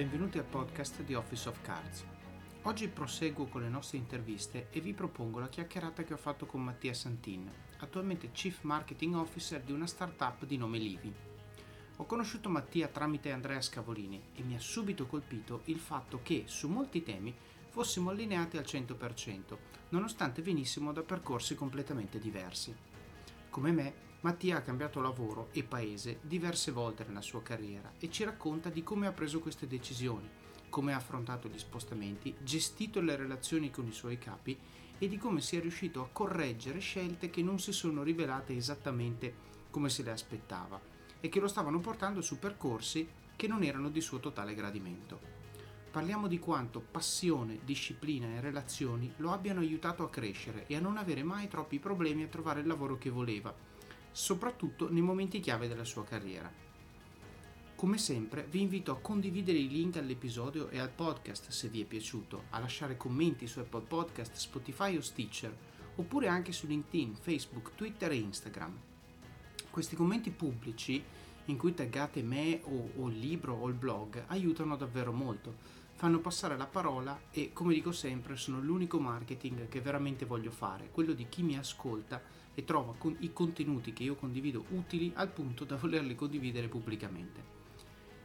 benvenuti al podcast di Office of Cards. Oggi proseguo con le nostre interviste e vi propongo la chiacchierata che ho fatto con Mattia Santin, attualmente Chief Marketing Officer di una startup di nome Livi. Ho conosciuto Mattia tramite Andrea Scavolini e mi ha subito colpito il fatto che su molti temi fossimo allineati al 100%, nonostante venissimo da percorsi completamente diversi. Come me, Mattia ha cambiato lavoro e paese diverse volte nella sua carriera e ci racconta di come ha preso queste decisioni, come ha affrontato gli spostamenti, gestito le relazioni con i suoi capi e di come sia riuscito a correggere scelte che non si sono rivelate esattamente come se le aspettava e che lo stavano portando su percorsi che non erano di suo totale gradimento. Parliamo di quanto passione, disciplina e relazioni lo abbiano aiutato a crescere e a non avere mai troppi problemi a trovare il lavoro che voleva, soprattutto nei momenti chiave della sua carriera. Come sempre vi invito a condividere i link all'episodio e al podcast se vi è piaciuto, a lasciare commenti su Apple Podcast, Spotify o Stitcher, oppure anche su LinkedIn, Facebook, Twitter e Instagram. Questi commenti pubblici in cui taggate me o, o il libro o il blog aiutano davvero molto fanno passare la parola e, come dico sempre, sono l'unico marketing che veramente voglio fare, quello di chi mi ascolta e trova con i contenuti che io condivido utili al punto da volerli condividere pubblicamente.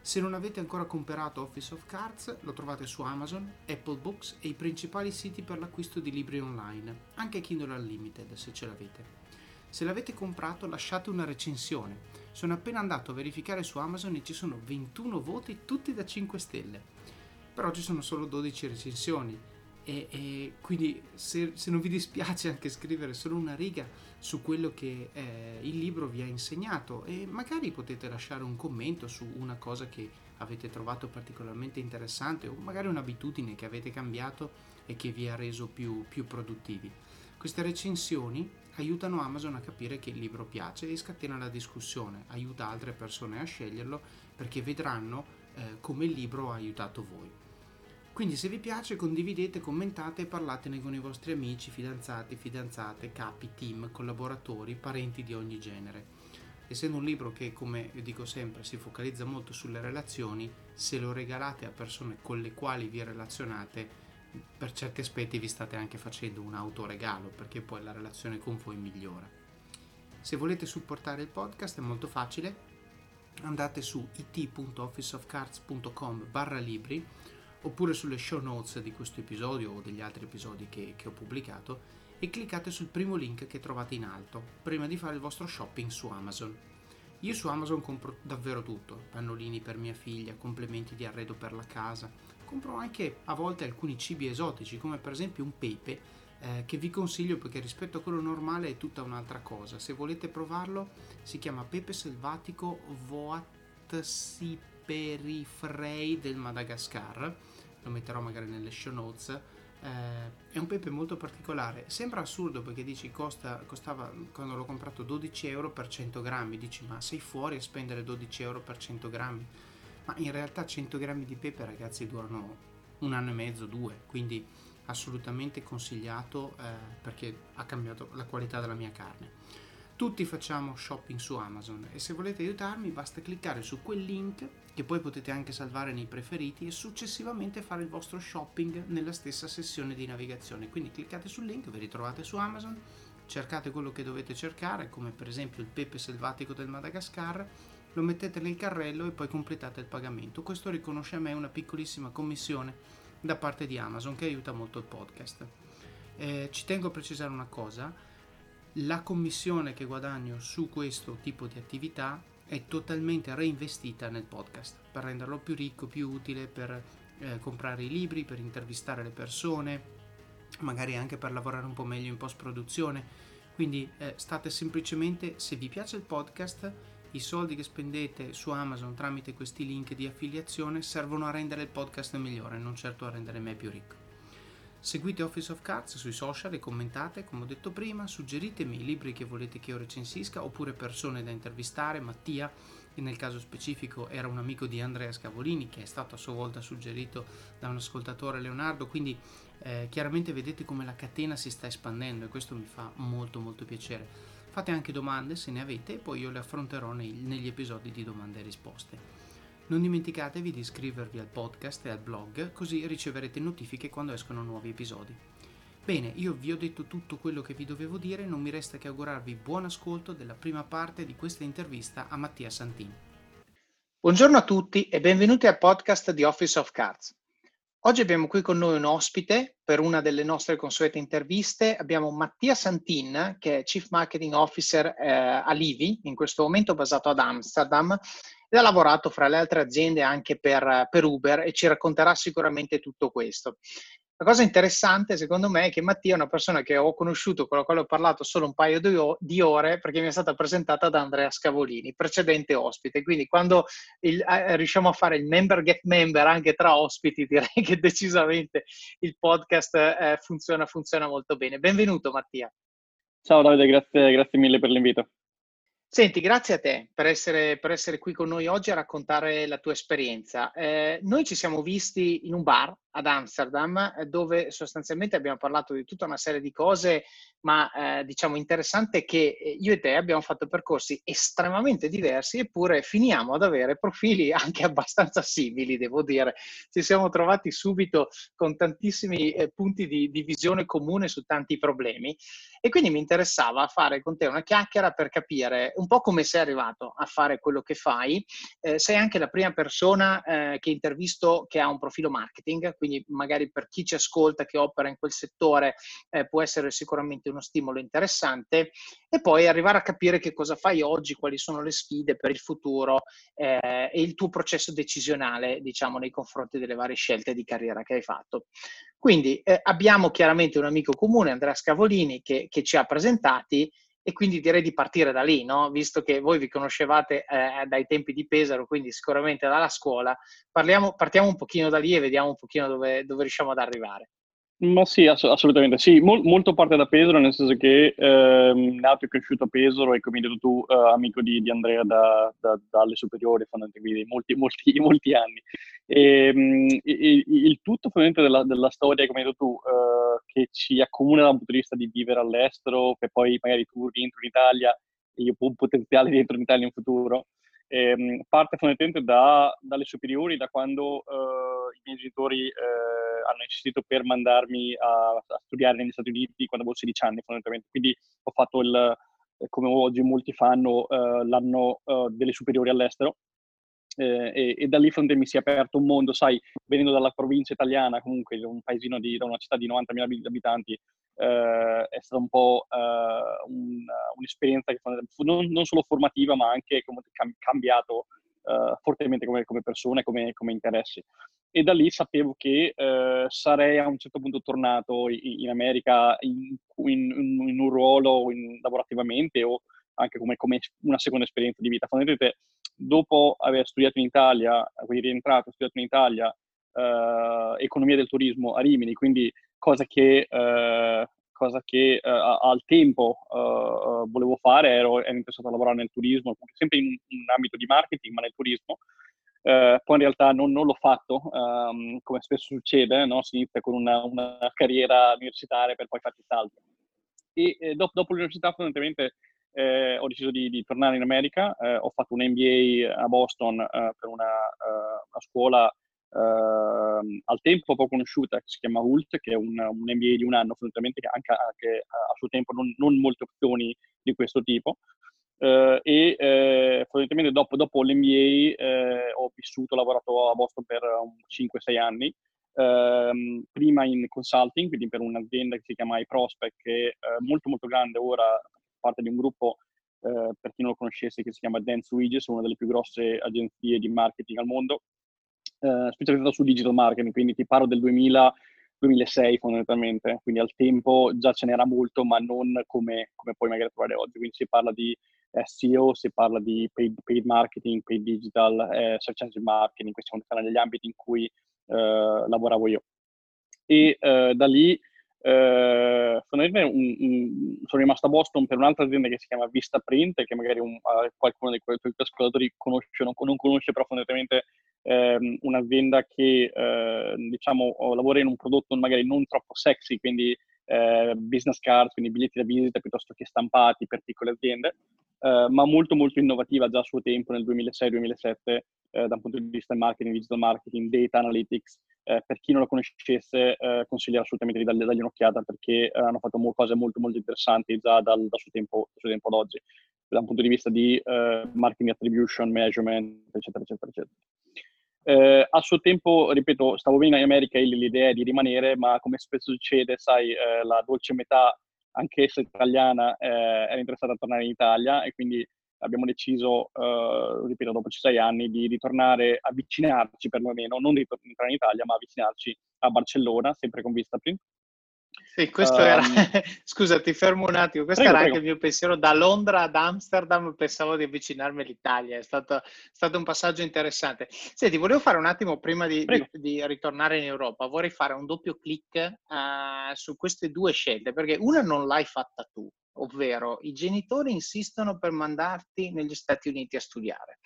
Se non avete ancora comprato Office of Cards, lo trovate su Amazon, Apple Books e i principali siti per l'acquisto di libri online, anche Kindle Unlimited se ce l'avete. Se l'avete comprato lasciate una recensione. Sono appena andato a verificare su Amazon e ci sono 21 voti tutti da 5 stelle però ci sono solo 12 recensioni e, e quindi se, se, non vi dispiace anche scrivere solo una riga su quello che eh, il libro vi ha insegnato e magari potete lasciare un commento su una cosa che avete trovato particolarmente interessante o magari un'abitudine che avete cambiato e che vi ha reso più, più produttivi. Queste recensioni aiutano Amazon a capire che il libro piace e scatena la discussione, aiuta altre persone a sceglierlo perché vedranno eh, come il libro ha aiutato voi. Quindi se vi piace condividete, commentate e parlatene con i vostri amici, fidanzati, fidanzate, capi, team, collaboratori, parenti di ogni genere. Essendo un libro che, come dico sempre, si focalizza molto sulle relazioni, se lo regalate a persone con le quali vi relazionate, per certi aspetti vi state anche facendo un autoregalo, perché poi la relazione con voi migliora. Se volete supportare il podcast è molto facile, andate su it.officeofcards.com barra libri oppure sulle show notes di questo episodio o degli altri episodi che, che ho pubblicato e cliccate sul primo link che trovate in alto prima di fare il vostro shopping su Amazon. Io su Amazon compro davvero tutto, pannolini per mia figlia, complementi di arredo per la casa, compro anche a volte alcuni cibi esotici come per esempio un pepe eh, che vi consiglio perché rispetto a quello normale è tutta un'altra cosa. Se volete provarlo si chiama pepe selvatico Voatsiperifrei del Madagascar lo metterò magari nelle show notes. Eh, è un pepe molto particolare. Sembra assurdo perché dici costa, costava quando l'ho comprato 12 euro per 100 grammi. Dici ma sei fuori a spendere 12 euro per 100 grammi? Ma in realtà 100 grammi di pepe ragazzi durano un anno e mezzo, due. Quindi assolutamente consigliato eh, perché ha cambiato la qualità della mia carne. Tutti facciamo shopping su Amazon e se volete aiutarmi basta cliccare su quel link che poi potete anche salvare nei preferiti e successivamente fare il vostro shopping nella stessa sessione di navigazione. Quindi cliccate sul link, vi ritrovate su Amazon, cercate quello che dovete cercare, come per esempio il pepe selvatico del Madagascar, lo mettete nel carrello e poi completate il pagamento. Questo riconosce a me una piccolissima commissione da parte di Amazon che aiuta molto il podcast. Eh, ci tengo a precisare una cosa la commissione che guadagno su questo tipo di attività è totalmente reinvestita nel podcast per renderlo più ricco, più utile per eh, comprare i libri, per intervistare le persone, magari anche per lavorare un po' meglio in post produzione. Quindi eh, state semplicemente, se vi piace il podcast, i soldi che spendete su Amazon tramite questi link di affiliazione servono a rendere il podcast migliore, non certo a rendere me più ricco. Seguite Office of Cards sui social e commentate, come ho detto prima, suggeritemi i libri che volete che io recensisca oppure persone da intervistare, Mattia, che nel caso specifico era un amico di Andrea Scavolini che è stato a sua volta suggerito da un ascoltatore Leonardo, quindi eh, chiaramente vedete come la catena si sta espandendo e questo mi fa molto molto piacere. Fate anche domande se ne avete e poi io le affronterò nei, negli episodi di domande e risposte. Non dimenticatevi di iscrivervi al podcast e al blog così riceverete notifiche quando escono nuovi episodi. Bene, io vi ho detto tutto quello che vi dovevo dire, non mi resta che augurarvi buon ascolto della prima parte di questa intervista a Mattia Santin. Buongiorno a tutti e benvenuti al podcast di Office of Cards. Oggi abbiamo qui con noi un ospite per una delle nostre consuete interviste. Abbiamo Mattia Santin, che è Chief Marketing Officer eh, a Livi, in questo momento basato ad Amsterdam, ha lavorato fra le altre aziende anche per, per Uber e ci racconterà sicuramente tutto questo. La cosa interessante, secondo me, è che Mattia è una persona che ho conosciuto, con la quale ho parlato solo un paio di ore, perché mi è stata presentata da Andrea Scavolini, precedente ospite. Quindi, quando il, eh, riusciamo a fare il member get member anche tra ospiti, direi che decisamente il podcast eh, funziona, funziona molto bene. Benvenuto, Mattia. Ciao Davide, grazie, grazie mille per l'invito. Senti, grazie a te per essere, per essere, qui con noi oggi a raccontare la tua esperienza. Eh, noi ci siamo visti in un bar ad Amsterdam eh, dove sostanzialmente abbiamo parlato di tutta una serie di cose, ma eh, diciamo interessante che eh, io e te abbiamo fatto percorsi estremamente diversi eppure finiamo ad avere profili anche abbastanza simili, devo dire. Ci siamo trovati subito con tantissimi eh, punti di, di visione comune su tanti problemi e quindi mi interessava fare con te una chiacchiera per capire un po' come sei arrivato a fare quello che fai. Eh, sei anche la prima persona eh, che intervisto che ha un profilo marketing, quindi magari per chi ci ascolta che opera in quel settore eh, può essere sicuramente uno stimolo interessante e poi arrivare a capire che cosa fai oggi, quali sono le sfide per il futuro eh, e il tuo processo decisionale, diciamo, nei confronti delle varie scelte di carriera che hai fatto. Quindi eh, abbiamo chiaramente un amico comune, Andrea Scavolini, che, che ci ha presentati e quindi direi di partire da lì, no? visto che voi vi conoscevate eh, dai tempi di Pesaro, quindi sicuramente dalla scuola. Parliamo, partiamo un pochino da lì e vediamo un pochino dove, dove riusciamo ad arrivare. Ma sì, ass- assolutamente sì, Mol- molto parte da Pesaro, nel senso che ehm, nato e cresciuto a Pesaro e come hai detto tu, eh, amico di, di Andrea da, da, dalle superiori, fondamentalmente molti, molti, molti anni. E, ehm, e, il tutto fondamentalmente della, della storia, come hai detto tu, eh, che ci accomuna da un punto di vista di vivere all'estero, che poi magari tu rientro in Italia e io ho un potenziale di rientro in Italia in futuro, ehm, parte fondamentalmente da, dalle superiori, da quando eh, i miei genitori eh, hanno insistito per mandarmi a, a, studiare negli Stati Uniti quando avevo 16 anni fondamentalmente. Quindi ho fatto il, come oggi molti fanno, eh, l'anno eh, delle superiori all'estero eh, e, e, da lì fronte mi si è aperto un mondo, sai, venendo dalla provincia italiana, comunque un paesino di, da una città di 90.000 abitanti, eh, è stata un po' eh, un, un'esperienza che non, non, solo formativa, ma anche come, cambiato eh, fortemente come, come persona e come, come, interessi. E da lì sapevo che eh, sarei a un certo punto tornato in, in America in, in, in, un ruolo lavorativamente o anche come, come una seconda esperienza di vita. Fondamentalmente dopo aver studiato in Italia, quindi rientrato, studiato in Italia eh, economia del turismo a Rimini, quindi cosa che, eh, cosa che eh, al tempo eh, volevo fare, ero, ero, interessato a lavorare nel turismo, sempre in, in ambito di marketing, ma nel turismo. Uh, poi in realtà non, non l'ho fatto, um, come spesso succede, no? si inizia con una, una, carriera universitaria per poi farci salto. E eh, dopo, dopo, l'università fondamentalmente eh, ho deciso di, di, tornare in America, eh, ho fatto un MBA a Boston eh, per una, eh, una scuola ehm, al tempo poco conosciuta che si chiama HULT, che è un, un MBA di un anno fondamentalmente che anche, anche a suo tempo non, non, molte opzioni di questo tipo. Uh, e fondamentalmente dopo, dopo l'MBA ho vissuto, lavorato a Boston per 5-6 anni, uh, prima in consulting, quindi per un'azienda che si chiama iProspect, che è molto molto grande ora, parte di un gruppo, eh, per chi non lo conoscesse, che si chiama Dance Regis, una delle più grosse agenzie di marketing al mondo, eh, specializzato su digital marketing, quindi ti parlo del 2000, 2006 fondamentalmente, quindi al tempo già ce n'era molto, ma non come, come puoi magari trovare oggi, quindi si parla di SEO, si parla di paid, paid marketing, paid digital, eh, search engine marketing, questi sono gli ambiti in cui eh, lavoravo io. E eh, da lì eh, un, un, sono rimasto a Boston per un'altra azienda che si chiama Vista Print, che magari un, qualcuno dei tuoi ascoltatori conosce o non, non, conosce, però fondamentalmente ehm, un'azienda che eh, diciamo lavora in un prodotto magari non troppo sexy, quindi eh, business cards, quindi biglietti da visita piuttosto che stampati per piccole aziende. uh, ma molto molto innovativa già a suo tempo nel 2006-2007 uh, da un punto di vista marketing, digital marketing, data analytics. Uh, per chi non lo conoscesse, consiglio assolutamente di dargli, dargli un'occhiata perché hanno fatto mo- cose molto molto interessanti già dal, dal, suo tempo, dal, suo tempo, ad oggi, da un punto di vista di marketing attribution, measurement, eccetera, eccetera, eccetera. Eh, a suo tempo, ripeto, stavo bene in America e l'idea è di rimanere, ma come spesso succede, sai, eh, la dolce metà, anche se italiana, eh, era interessata a tornare in Italia e quindi abbiamo deciso, eh, ripeto, dopo sei anni, di ritornare, avvicinarci perlomeno, non di tornare in Italia, ma avvicinarci a Barcellona, sempre con Vistaprint, sì, questo um, era, scusa, ti fermo un attimo, questo prego, era prego. anche il mio pensiero da Londra ad Amsterdam, pensavo di avvicinarmi all'Italia, è stato, è stato un passaggio interessante. Senti, volevo fare un attimo, prima di, di, di ritornare in Europa, vorrei fare un doppio clic uh, su queste due scelte, perché una non l'hai fatta tu, ovvero i genitori insistono per mandarti negli Stati Uniti a studiare.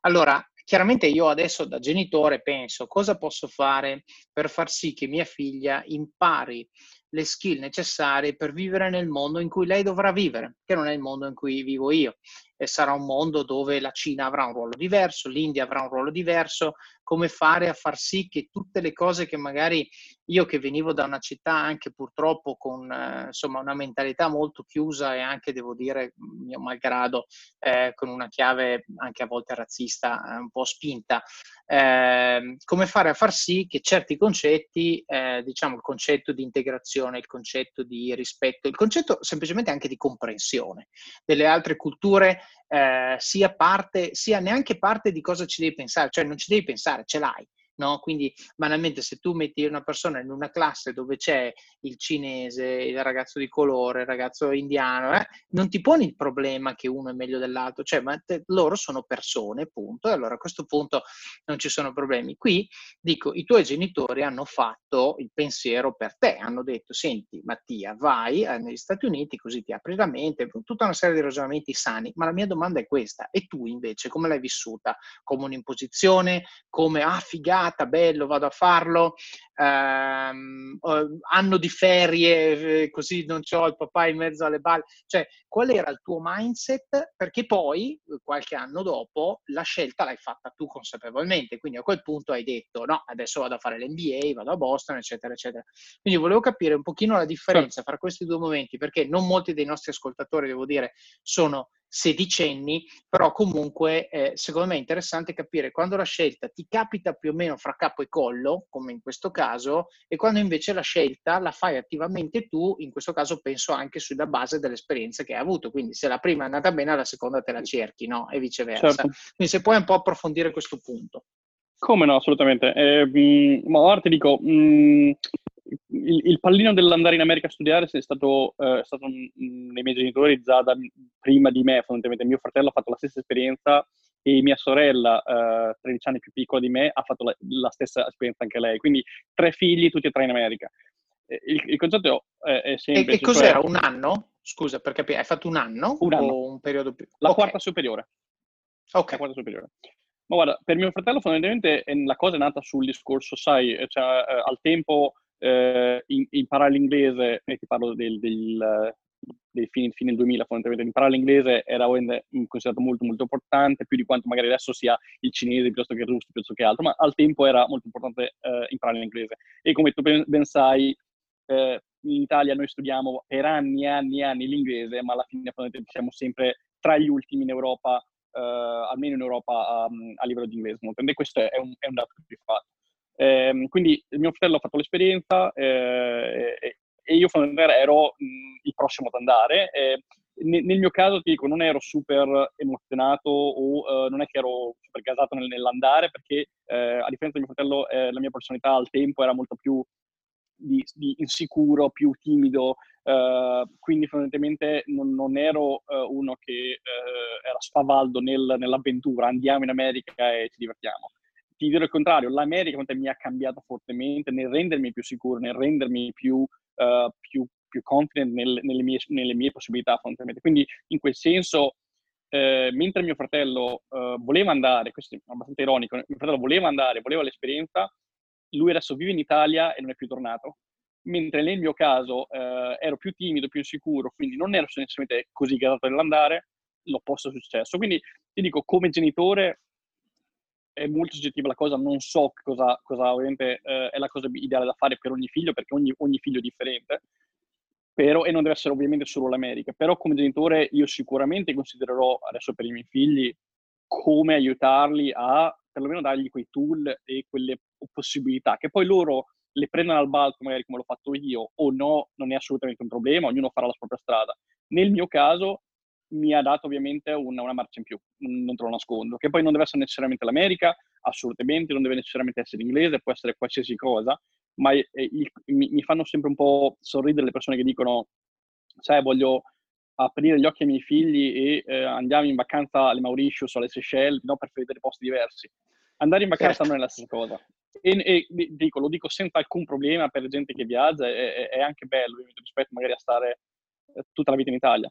Allora, chiaramente io adesso da genitore penso cosa posso fare per far sì che mia figlia impari le skill necessarie per vivere nel mondo in cui lei dovrà vivere, che non è il mondo in cui vivo io. E sarà un mondo dove la Cina avrà un ruolo diverso, l'India avrà un ruolo diverso, come fare a far sì che tutte le cose che magari io che venivo da una città anche purtroppo con eh, insomma una mentalità molto chiusa e anche devo dire mio malgrado eh, con una chiave anche a volte razzista eh, un po' spinta. Eh, come fare a far sì che certi concetti eh, diciamo il concetto di integrazione il concetto di rispetto il concetto semplicemente anche di comprensione delle altre culture eh, sia parte sia neanche parte di cosa ci devi pensare cioè non ci devi pensare ce l'hai No? Quindi banalmente se tu metti una persona in una classe dove c'è il cinese, il ragazzo di colore, il ragazzo indiano, eh, non ti poni il problema che uno è meglio dell'altro, cioè ma te, loro sono persone, punto, e allora a questo punto non ci sono problemi. Qui dico, i tuoi genitori hanno fatto il pensiero per te, hanno detto, senti Mattia, vai eh, negli Stati Uniti così ti apri la mente, tutta una serie di ragionamenti sani, ma la mia domanda è questa, e tu invece come l'hai vissuta? Come un'imposizione? Come, ah figata? Figata, bello, vado a farlo, ehm, anno di ferie, eh, così non ho il papà in mezzo alle balle. Cioè, qual era il tuo mindset? Perché poi, qualche anno dopo, la scelta l'hai fatta tu consapevolmente. Quindi a quel punto hai detto, no, adesso vado a fare l'NBA, vado a Boston, eccetera, eccetera. Quindi volevo capire un pochino la differenza fra questi due momenti, perché non molti dei nostri ascoltatori, devo dire, sono sedicenni, però comunque eh, secondo me è interessante capire quando la scelta ti capita più o meno fra capo e collo, come in questo caso, e quando invece la scelta la fai attivamente tu, in questo caso penso anche sulla base delle esperienze che hai avuto, quindi se la prima è andata bene, la seconda te la cerchi, no? E viceversa. Certo. Quindi se puoi un po' approfondire questo punto. Come no, assolutamente. Eh, mh, ma ora ti dico, mh, il, il, pallino dell'andare in America a studiare è stato, eh, è stato un, nei miei genitori già da, prima di me, fondamentalmente. Mio fratello ha fatto la stessa esperienza e mia sorella, eh, 13 anni più piccola di me, ha fatto la, la, stessa esperienza anche lei. Quindi tre figli, tutti e tre in America. Il, il concetto è, è semplice. E, e cos'era? Cioè, un anno? Scusa, per capire, hai fatto un anno? Un anno. O un periodo più... La okay. quarta superiore. Ok. La quarta superiore. Ma guarda, per mio fratello fondamentalmente la cosa è nata sul discorso, sai, cioè, eh, al tempo eh, imparare l'inglese, e ti parlo del, del, dei fine, fine 2000 fondamentalmente, imparare l'inglese era considerato molto molto importante, più di quanto magari adesso sia il cinese piuttosto che il russo, piuttosto che altro, ma al tempo era molto importante eh, imparare l'inglese. E come tu ben, sai, eh, in Italia noi studiamo per anni e anni e anni l'inglese, ma alla fine siamo sempre tra gli ultimi in Europa, eh, almeno in Europa um, a livello di inglese. E questo è un, è un dato di fatto. Eh, quindi mio fratello ha fatto l'esperienza eh, e io ero mh, il prossimo ad andare. Eh, nel, mio caso, ti dico, non ero super emozionato o uh, non è che ero super gasato nel, nell'andare perché eh, a differenza di mio fratello eh, la mia personalità al tempo era molto più di, di insicuro, più timido, uh, quindi fondamentalmente non, non ero uh, uno che era spavaldo nel, nell'avventura, andiamo in America e ci divertiamo ti dirò il contrario, l'America mi ha cambiato fortemente nel rendermi più sicuro, nel rendermi più, uh, più, più confident nel, nelle, mie, nelle, mie, possibilità fondamentalmente. Quindi in quel senso, eh, mentre mio fratello uh, voleva andare, questo è abbastanza ironico, mio fratello voleva andare, voleva l'esperienza, lui adesso vive in Italia e non è più tornato. Mentre nel mio caso eh, ero più timido, più sicuro, quindi non ero necessariamente così gasato nell'andare, l'opposto è successo. Quindi ti dico, come genitore è molto soggettiva la cosa, non so cosa, cosa ovviamente eh, è la cosa ideale da fare per ogni figlio, perché ogni, ogni figlio è differente, però, e non deve essere ovviamente solo l'America, però come genitore io sicuramente considererò adesso per i miei figli come aiutarli a perlomeno dargli quei tool e quelle possibilità, che poi loro le prendano al balzo magari come l'ho fatto io o no, non è assolutamente un problema, ognuno farà la propria strada. Nel mio caso mi ha dato ovviamente una, una marcia in più, non te lo nascondo, che poi non deve essere necessariamente l'America, assolutamente, non deve necessariamente essere l'inglese, può essere qualsiasi cosa, ma eh, il, mi, mi, fanno sempre un po' sorridere le persone che dicono, sai, voglio aprire gli occhi ai miei figli e eh, andiamo in vacanza alle Mauritius o alle Seychelles, no, per vedere posti diversi. Andare in vacanza certo. non è la stessa cosa. E, e, dico, lo dico senza alcun problema per gente che viaggia, è, è anche bello rispetto magari a stare eh, tutta la vita in Italia.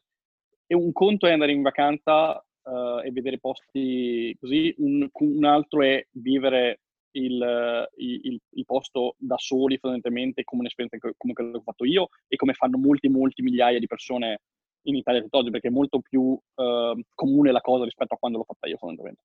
E un conto è andare in vacanza uh, e vedere posti così, un, un altro è vivere il, il, il, posto da soli fondamentalmente come un'esperienza come quello che ho fatto io e come fanno molti, molti migliaia di persone in Italia tutt'oggi, perché è molto più uh, comune la cosa rispetto a quando l'ho fatta io fondamentalmente.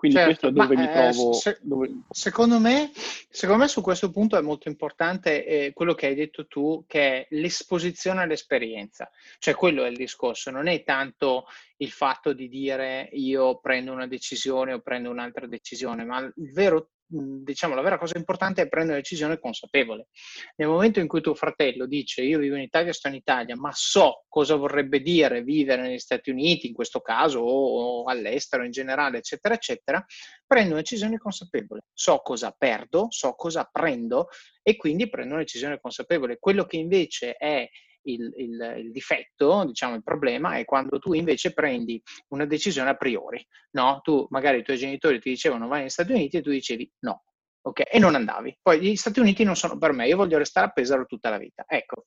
Quindi certo, questo è dove mi eh, trovo. Se, dove... Secondo, me, secondo, me, su questo punto è molto importante eh, quello che hai detto tu, che è l'esposizione all'esperienza. Cioè quello è il discorso, non è tanto il fatto di dire io prendo una decisione o prendo un'altra decisione, ma il vero diciamo, la vera cosa importante è prendere una decisione consapevole. Nel momento in cui tuo fratello dice io vivo in Italia, sto in Italia, ma so cosa vorrebbe dire vivere negli Stati Uniti, in questo caso, o all'estero in generale, eccetera, eccetera, prendo una decisione consapevole. So cosa perdo, so cosa prendo e quindi prendo una decisione consapevole. Quello che invece è il, il, il, difetto, diciamo il problema, è quando tu invece prendi una decisione a priori, no? Tu magari i tuoi genitori ti dicevano vai negli Stati Uniti e tu dicevi no, ok? E non andavi. Poi gli Stati Uniti non sono per me, io voglio restare a Pesaro tutta la vita. Ecco,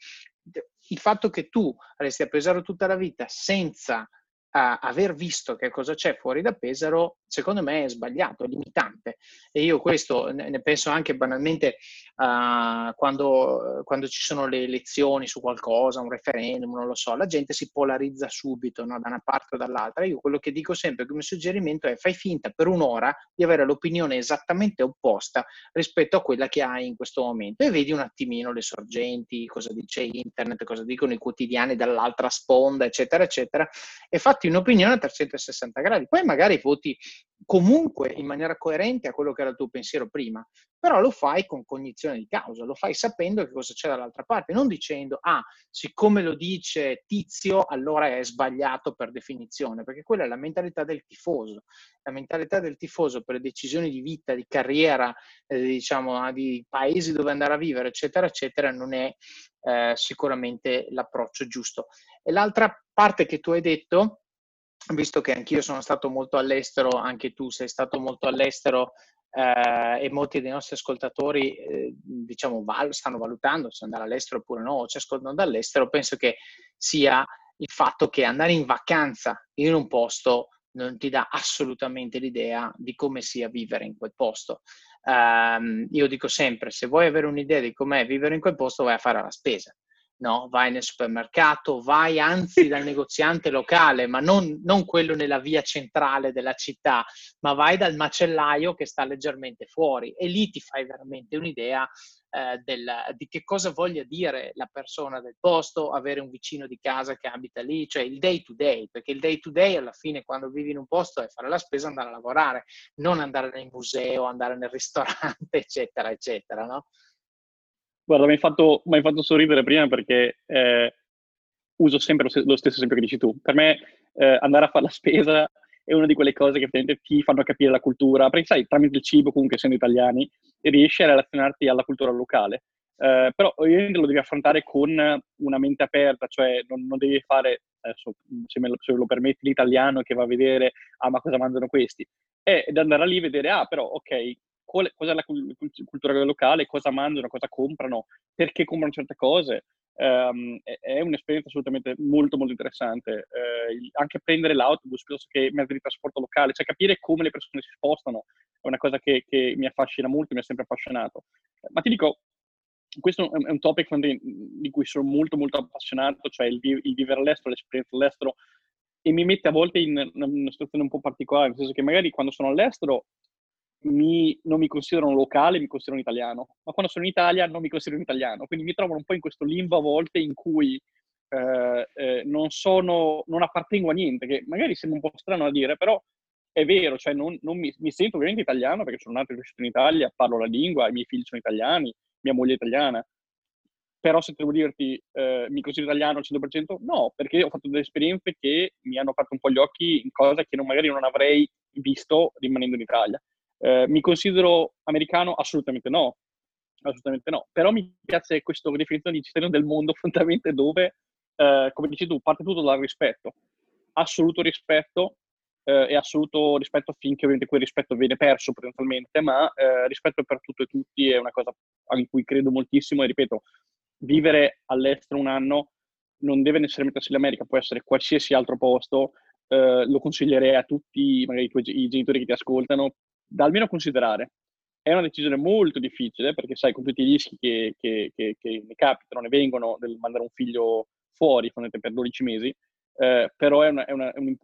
il fatto che tu resti a Pesaro tutta la vita senza a aver visto che cosa c'è fuori da Pesaro, secondo me è sbagliato, è limitante. E io questo ne penso anche banalmente uh, quando, quando, ci sono le elezioni su qualcosa, un referendum, non lo so, la gente si polarizza subito no? da una parte o dall'altra. Io quello che dico sempre come suggerimento è fai finta per un'ora di avere l'opinione esattamente opposta rispetto a quella che hai in questo momento e vedi un attimino le sorgenti, cosa dice internet, cosa dicono i quotidiani dall'altra sponda, eccetera, eccetera, e fatti fatti un'opinione a 360 gradi. Poi magari voti comunque in maniera coerente a quello che era il tuo pensiero prima, però lo fai con cognizione di causa, lo fai sapendo che cosa c'è dall'altra parte, non dicendo, ah, siccome lo dice Tizio, allora è sbagliato per definizione, perché quella è la mentalità del tifoso. La mentalità del tifoso per decisioni di vita, di carriera, eh, diciamo, di paesi dove andare a vivere, eccetera, eccetera, non è eh, sicuramente l'approccio giusto. E l'altra parte che tu hai detto, visto che anch'io sono stato molto all'estero, anche tu sei stato molto all'estero eh, e molti dei nostri ascoltatori eh, diciamo val- stanno valutando se andare all'estero oppure no, o ci ascoltano dall'estero, penso che sia il fatto che andare in vacanza in un posto non ti dà assolutamente l'idea di come sia vivere in quel posto. Um, io dico sempre, se vuoi avere un'idea di com'è vivere in quel posto, vai a fare la spesa no? vai nel supermercato, vai anzi dal negoziante locale, ma non, non, quello nella via centrale della città, ma vai dal macellaio che sta leggermente fuori e lì ti fai veramente un'idea eh, del, di che cosa voglia dire la persona del posto, avere un vicino di casa che abita lì, cioè il day to day, perché il day to day alla fine quando vivi in un posto è fare la spesa, andare a lavorare, non andare nel museo, andare nel ristorante, eccetera, eccetera, no? Guarda, mi hai fatto, fatto sorridere prima perché eh, uso sempre lo, lo, stesso esempio che dici tu. Per me eh, andare a fare la spesa è una di quelle cose che ti fanno capire la cultura, perché sai, tramite il cibo, comunque essendo italiani, riesci a relazionarti alla cultura locale. Eh, però ovviamente lo devi affrontare con una mente aperta, cioè non, non devi fare, adesso, se, me lo, se lo permetti, l'italiano che va a vedere, ah ma cosa mangiano questi? Ed andare lì e vedere, ah però ok, cos'è la cultura locale, cosa mangiano, cosa comprano, perché comprano certe cose. Um, è, un'esperienza assolutamente molto molto interessante. Uh, anche prendere l'autobus piuttosto che mezzi di trasporto locale, cioè capire come le persone si spostano, è una cosa che, che mi affascina molto, mi ha sempre affascinato. Ma ti dico, questo è un topic di cui sono molto molto appassionato, cioè il, il vivere all'estero, l'esperienza all'estero, e mi mette a volte in una situazione un po' particolare, nel senso che magari quando sono all'estero mi, non mi considerano locale, mi considerano italiano, ma quando sono in Italia non mi considerano italiano, quindi mi trovo un po' in questo limbo a volte in cui eh, eh, non sono, non appartengo a niente, che magari sembra un po' strano da dire, però è vero, cioè non, non mi, mi, sento ovviamente italiano perché sono nato e cresciuto in Italia, parlo la lingua, i miei figli sono italiani, mia moglie è italiana, però se devo dirti eh, mi considero italiano al 100%, no, perché ho fatto delle esperienze che mi hanno aperto un po' gli occhi in cose che non, magari non avrei visto rimanendo in Italia. Eh, mi considero americano? Assolutamente no, assolutamente no, però mi piace questa definizione di cittadino del mondo fondamentalmente dove, eh, come dici tu, parte tutto dal rispetto, assoluto rispetto eh, e assoluto rispetto finché ovviamente quel rispetto viene perso potenzialmente, ma eh, rispetto per tutto e tutti è una cosa in cui credo moltissimo e ripeto, vivere all'estero un anno non deve necessariamente essere l'America, può essere qualsiasi altro posto, eh, lo consiglierei a tutti magari i, tuoi, i genitori che ti ascoltano, da almeno considerare. È una decisione molto difficile perché sai con tutti i rischi che, che, che, che ne capitano, ne vengono del mandare un figlio fuori per 12 mesi, eh, però è, una, è, una, è, un,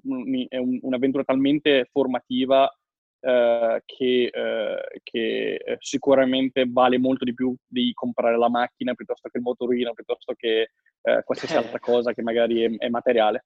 è un, un'avventura talmente formativa eh, che, eh, che, eh, sicuramente vale molto di più di comprare la macchina piuttosto che il motorino, piuttosto che eh, qualsiasi altra eh. cosa che magari è, materiale.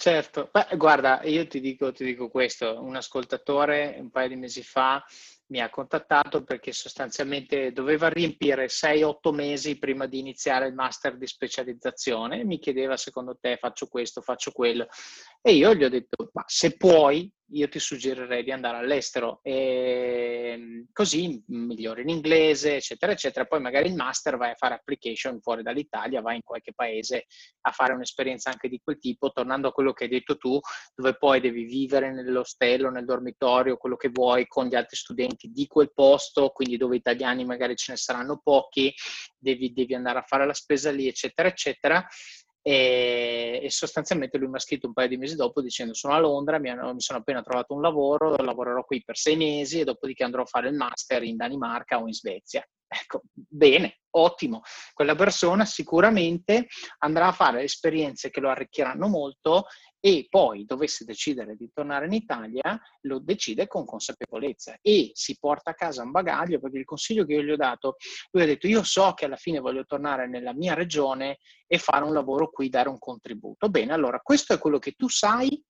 Certo, Beh, guarda, io ti dico, ti dico questo, un ascoltatore un paio di mesi fa mi ha contattato perché sostanzialmente doveva riempire 6-8 mesi prima di iniziare il master di specializzazione. Mi chiedeva secondo te faccio questo, faccio quello. E io gli ho detto, ma se puoi, io ti suggerirei di andare all'estero e ehm, così migliori l'inglese, eccetera, eccetera. Poi magari il master vai a fare application fuori dall'Italia, vai in qualche paese a fare un'esperienza anche di quel tipo, tornando a quello che hai detto tu, dove poi devi vivere nell'ostello, nel dormitorio, quello che vuoi con gli altri studenti di quel posto, quindi dove italiani magari ce ne saranno pochi, devi, devi andare a fare la spesa lì, eccetera, eccetera. E, e, sostanzialmente lui mi ha scritto un paio di mesi dopo dicendo sono a Londra, mi, hanno, mi, sono appena trovato un lavoro, lavorerò qui per sei mesi e dopodiché andrò a fare il master in Danimarca o in Svezia. Ecco, bene, ottimo. Quella persona sicuramente andrà a fare esperienze che lo arricchiranno molto e poi dovesse decidere di tornare in Italia, lo decide con consapevolezza e si porta a casa un bagaglio, perché il consiglio che io gli ho dato, lui ha detto io so che alla fine voglio tornare nella mia regione e fare un lavoro qui, dare un contributo. Bene, allora questo è quello che tu sai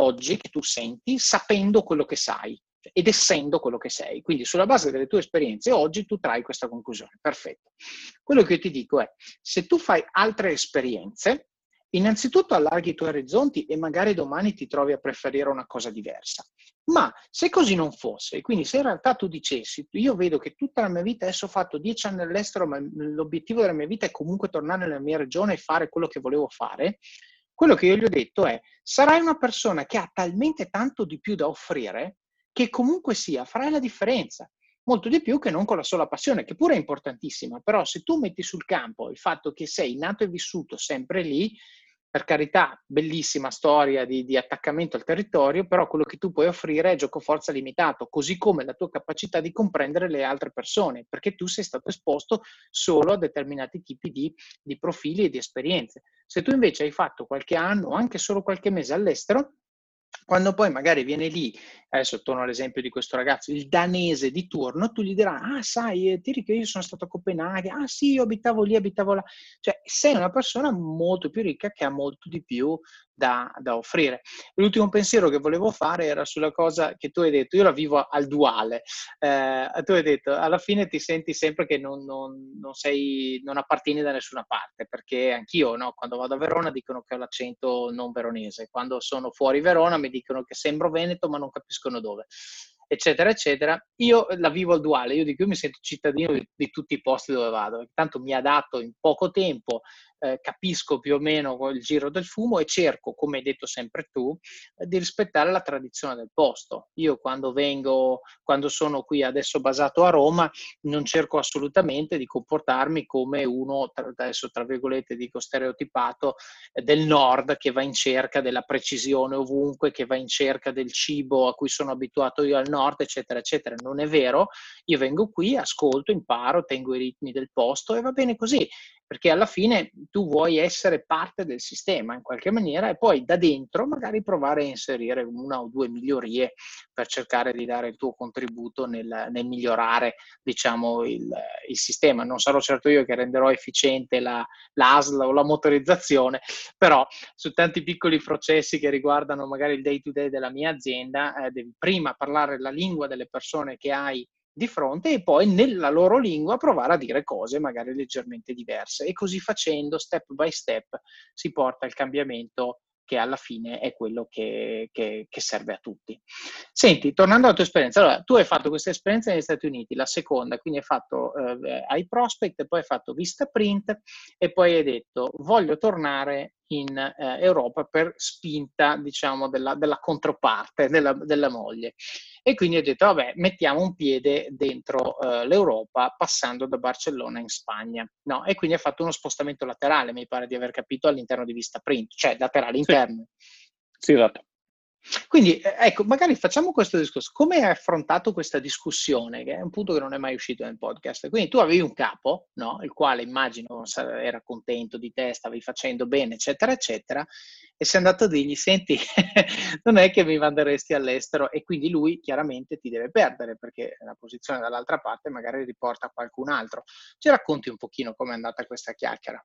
oggi, che tu senti, sapendo quello che sai ed essendo quello che sei. Quindi sulla base delle tue esperienze oggi tu trai questa conclusione. Perfetto. Quello che io ti dico è, se tu fai altre esperienze, innanzitutto allarghi i tuoi orizzonti e magari domani ti trovi a preferire una cosa diversa. Ma se così non fosse, quindi se in realtà tu dicessi, io vedo che tutta la mia vita, adesso ho fatto dieci anni all'estero, ma l'obiettivo della mia vita è comunque tornare nella mia regione e fare quello che volevo fare, quello che io gli ho detto è, sarai una persona che ha talmente tanto di più da offrire che comunque sia, farai la differenza molto di più che non con la sola passione, che pure è importantissima, però se tu metti sul campo il fatto che sei nato e vissuto sempre lì, per carità, bellissima storia di, di, attaccamento al territorio, però quello che tu puoi offrire è gioco forza limitato, così come la tua capacità di comprendere le altre persone, perché tu sei stato esposto solo a determinati tipi di, di profili e di esperienze. Se tu invece hai fatto qualche anno anche solo qualche mese all'estero, quando poi magari viene lì, adesso torno all'esempio di questo ragazzo, il danese di turno, tu gli dirai, ah sai, eh, ti che io sono stato a Copenaghen, ah sì, io abitavo lì, abitavo là. Cioè, sei una persona molto più ricca che ha molto di più da, da, offrire. L'ultimo pensiero che volevo fare era sulla cosa che tu hai detto, io la vivo al duale, eh, tu hai detto, alla fine ti senti sempre che non, non, non, sei, non appartieni da nessuna parte, perché anch'io, no, quando vado a Verona dicono che ho l'accento non veronese, quando sono fuori Verona mi dicono che sembro veneto ma non capiscono dove eccetera, eccetera. Io la vivo al duale, io dico, io mi sento cittadino di, di tutti i posti dove vado, tanto mi adatto in poco tempo, eh, capisco più o meno il giro del fumo e cerco, come hai detto sempre tu, eh, di rispettare la tradizione del posto. Io quando vengo, quando sono qui adesso basato a Roma, non cerco assolutamente di comportarmi come uno, adesso tra virgolette dico stereotipato, eh, del nord che va in cerca della precisione ovunque, che va in cerca del cibo a cui sono abituato io al nord, eccetera, eccetera. Non è vero, io vengo qui, ascolto, imparo, tengo i ritmi del posto e va bene così perché alla fine tu vuoi essere parte del sistema in qualche maniera e poi da dentro magari provare a inserire una o due migliorie per cercare di dare il tuo contributo nel, nel migliorare diciamo, il, il, sistema. Non sarò certo io che renderò efficiente la, l'ASL o la motorizzazione, però su tanti piccoli processi che riguardano magari il day to day della mia azienda, eh, devi prima parlare la lingua delle persone che hai di fronte e poi nella loro lingua provare a dire cose magari leggermente diverse e così facendo step by step si porta il cambiamento che alla fine è quello che, che, che, serve a tutti. Senti, tornando alla tua esperienza, allora, tu hai fatto questa esperienza negli Stati Uniti, la seconda, quindi hai fatto eh, iProspect, poi hai fatto Vistaprint e poi hai detto voglio tornare in eh, Europa per spinta, diciamo, della, della controparte, della, della, moglie. E quindi ho detto, vabbè, mettiamo un piede dentro eh, l'Europa passando da Barcellona in Spagna. No? E quindi ha fatto uno spostamento laterale, mi pare di aver capito, all'interno di Vista Print, cioè laterale interno. Sì, esatto. Quindi, eh, ecco, magari facciamo questo discorso. Come hai affrontato questa discussione, che è un punto che non è mai uscito nel podcast? Quindi tu avevi un capo, no? il quale immagino era contento di te, stavi facendo bene, eccetera, eccetera, e sei andato a dirgli, senti, non è che mi manderesti all'estero, e quindi lui chiaramente ti deve perdere, perché la posizione dall'altra parte magari riporta qualcun altro. Ci racconti un pochino com'è andata questa chiacchiera?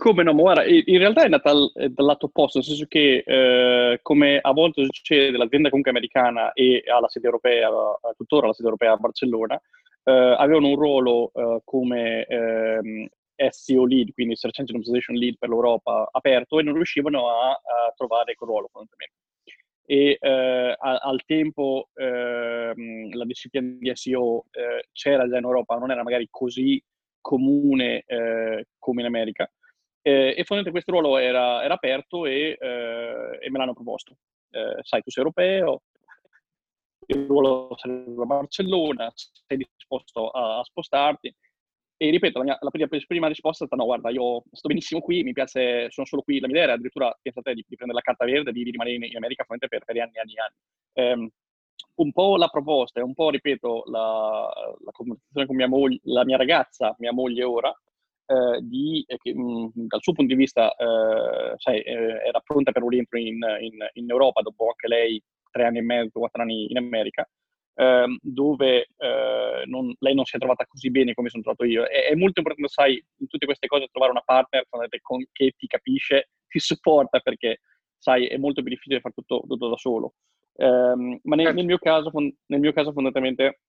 Come no, ma in realtà è nata dal lato opposto, nel senso che eh, come a volte succede, l'azienda comunque americana e ha la sede europea, tuttora la sede europea a Barcellona, eh, avevano un ruolo eh, come ehm, SEO lead, quindi Search Engine Optimization lead per l'Europa aperto e non riuscivano a, a trovare quel ruolo fondamentalmente. E eh, a, al tempo ehm, la disciplina di SEO eh, c'era già in Europa, non era magari così comune eh, come in America eh, e fondamentalmente questo ruolo era, era aperto e, eh, e, me l'hanno proposto. Eh, sai, tu sei europeo, il ruolo sarebbe a Barcellona, sei disposto a, a spostarti. E ripeto, la, mia, la prima, prima, risposta è stata no, guarda, io sto benissimo qui, mi piace, sono solo qui, la mia idea era addirittura, pensate, di, di prendere la carta verde, di, di rimanere in, in America per, per anni e anni e anni. Um, un po' la proposta e un po', ripeto, la, la conversazione con mia moglie, la mia ragazza, mia moglie ora, eh, di, eh, che, mh, dal suo punto di vista eh, sai, eh, era pronta per un rientro in, in, in, Europa dopo anche lei tre anni e mezzo, quattro anni in America, ehm, dove eh, non, lei non si è trovata così bene come sono trovato io. È, è, molto importante, sai, in tutte queste cose trovare una partner con, che ti capisce, ti supporta, perché sai, è molto più difficile fare tutto, tutto da solo. Um, ma nel, nel, certo. mio caso, nel mio caso fondamentalmente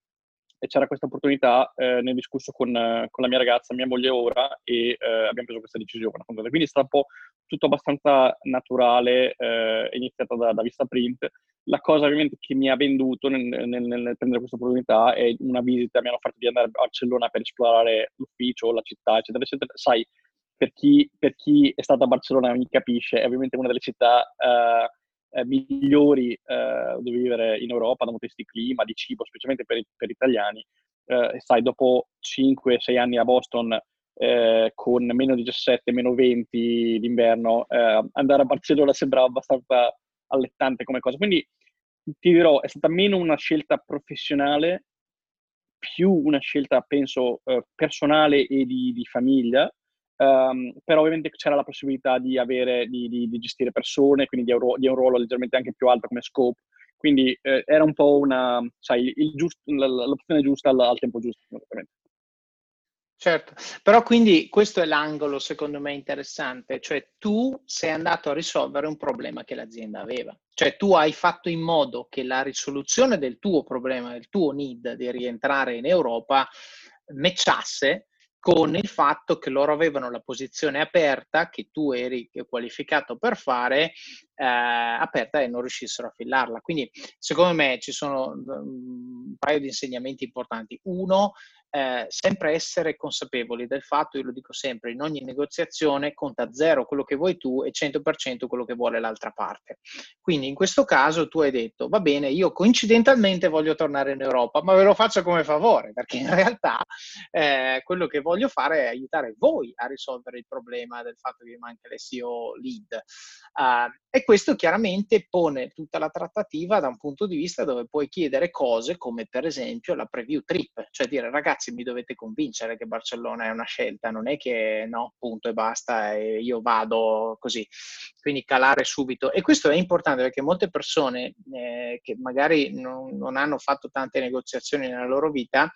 e c'era questa opportunità, eh, ne ho discusso con, con, la mia ragazza, mia moglie ora, e eh, abbiamo preso questa decisione. Quindi è stato un po' tutto abbastanza naturale, eh, iniziato da, da Vista Print. La cosa ovviamente che mi ha venduto nel, nel, nel, prendere questa opportunità è una visita, mi hanno fatto di andare a Barcellona per esplorare l'ufficio, la città, eccetera, eccetera. Sai, per chi, per chi è stato a Barcellona mi capisce, è ovviamente una delle città eh, eh, migliori eh, dove vivere in Europa da un punto di vista di clima, di cibo, specialmente per, per italiani. Eh, sai, dopo 5-6 anni a Boston eh, con meno 17, meno 20 d'inverno, eh, andare a Barcellona sembrava abbastanza allettante come cosa. Quindi ti dirò, è stata meno una scelta professionale, più una scelta, penso, eh, personale e di, di famiglia, Um, però ovviamente c'era la possibilità di, avere, di, di, di gestire persone, quindi di un, di un, ruolo leggermente anche più alto come scope. Quindi eh, era un po' una, sai, giust, l'opzione giusta al, al tempo giusto. Certo, però quindi questo è l'angolo secondo me interessante, cioè tu sei andato a risolvere un problema che l'azienda aveva, cioè tu hai fatto in modo che la risoluzione del tuo problema, del tuo need di rientrare in Europa, matchasse con il fatto che loro avevano la posizione aperta che tu eri qualificato per fare eh, aperta e non riuscissero a fillarla. Quindi secondo me ci sono um, un paio di insegnamenti importanti. Uno, eh, sempre essere consapevoli del fatto, io lo dico sempre, in ogni negoziazione conta zero quello che vuoi tu e 100% quello che vuole l'altra parte. Quindi in questo caso tu hai detto, va bene, io coincidentalmente voglio tornare in Europa, ma ve lo faccio come favore, perché in realtà eh, quello che voglio fare è aiutare voi a risolvere il problema del fatto che manca l'SEO lead. Uh, e questo chiaramente pone tutta la trattativa da un punto di vista dove puoi chiedere cose come per esempio la preview trip, cioè dire ragazzi ragazzi mi dovete convincere che Barcellona è una scelta, non è che no, punto e basta e io vado così. Quindi calare subito. E questo è importante perché molte persone eh, che magari non, non hanno fatto tante negoziazioni nella loro vita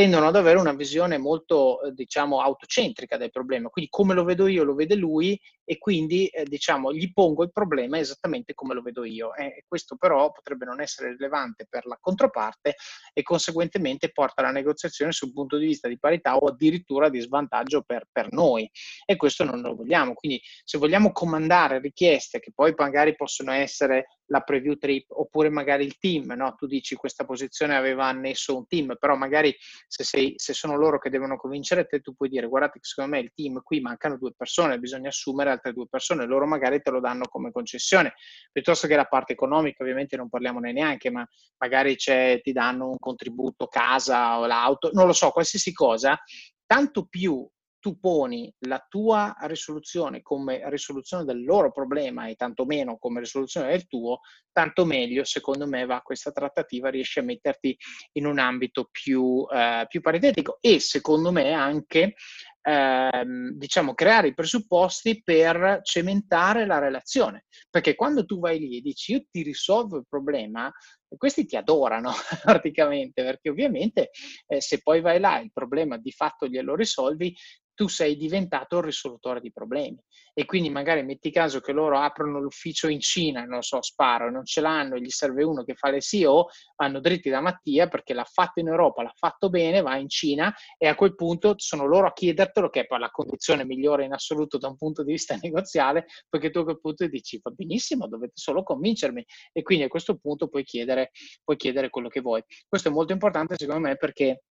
tendono ad avere una visione molto, eh, diciamo, autocentrica del problema. Quindi come lo vedo io, lo vede lui e quindi, eh, diciamo, gli pongo il problema esattamente come lo vedo io. E questo però potrebbe non essere rilevante per la controparte e conseguentemente porta la negoziazione sul punto di vista di parità o addirittura di svantaggio per, per noi. E questo non lo vogliamo. Quindi se vogliamo comandare richieste che poi magari possono essere la preview trip oppure magari il team, no? Tu dici questa posizione aveva annesso un team, però magari se, sei, se sono loro che devono convincere te, tu puoi dire guardate che secondo me il team qui mancano due persone, bisogna assumere altre due persone, loro magari te lo danno come concessione, piuttosto che la parte economica, ovviamente non parliamone neanche, ma magari ti danno un contributo casa o l'auto, non lo so, qualsiasi cosa, tanto più tu poni la tua risoluzione come risoluzione del loro problema e tanto meno come risoluzione del tuo, tanto meglio secondo me va questa trattativa, riesci a metterti in un ambito più, eh, più paritetico e secondo me anche ehm, diciamo creare i presupposti per cementare la relazione. Perché quando tu vai lì e dici io ti risolvo il problema questi ti adorano praticamente perché ovviamente eh, se poi vai là il problema di fatto glielo risolvi tu sei diventato il risolutore di problemi. E quindi magari metti caso che loro aprono l'ufficio in Cina, non so, sparo, non ce l'hanno, gli serve uno che fa le CEO, vanno dritti da Mattia perché l'ha fatto in Europa, l'ha fatto bene, va in Cina e a quel punto sono loro a chiedertelo, che è poi la condizione migliore in assoluto da un punto di vista negoziale, perché tu a quel punto dici va benissimo, dovete solo convincermi e quindi a questo punto puoi chiedere, puoi chiedere quello che vuoi. Questo è molto importante secondo me perché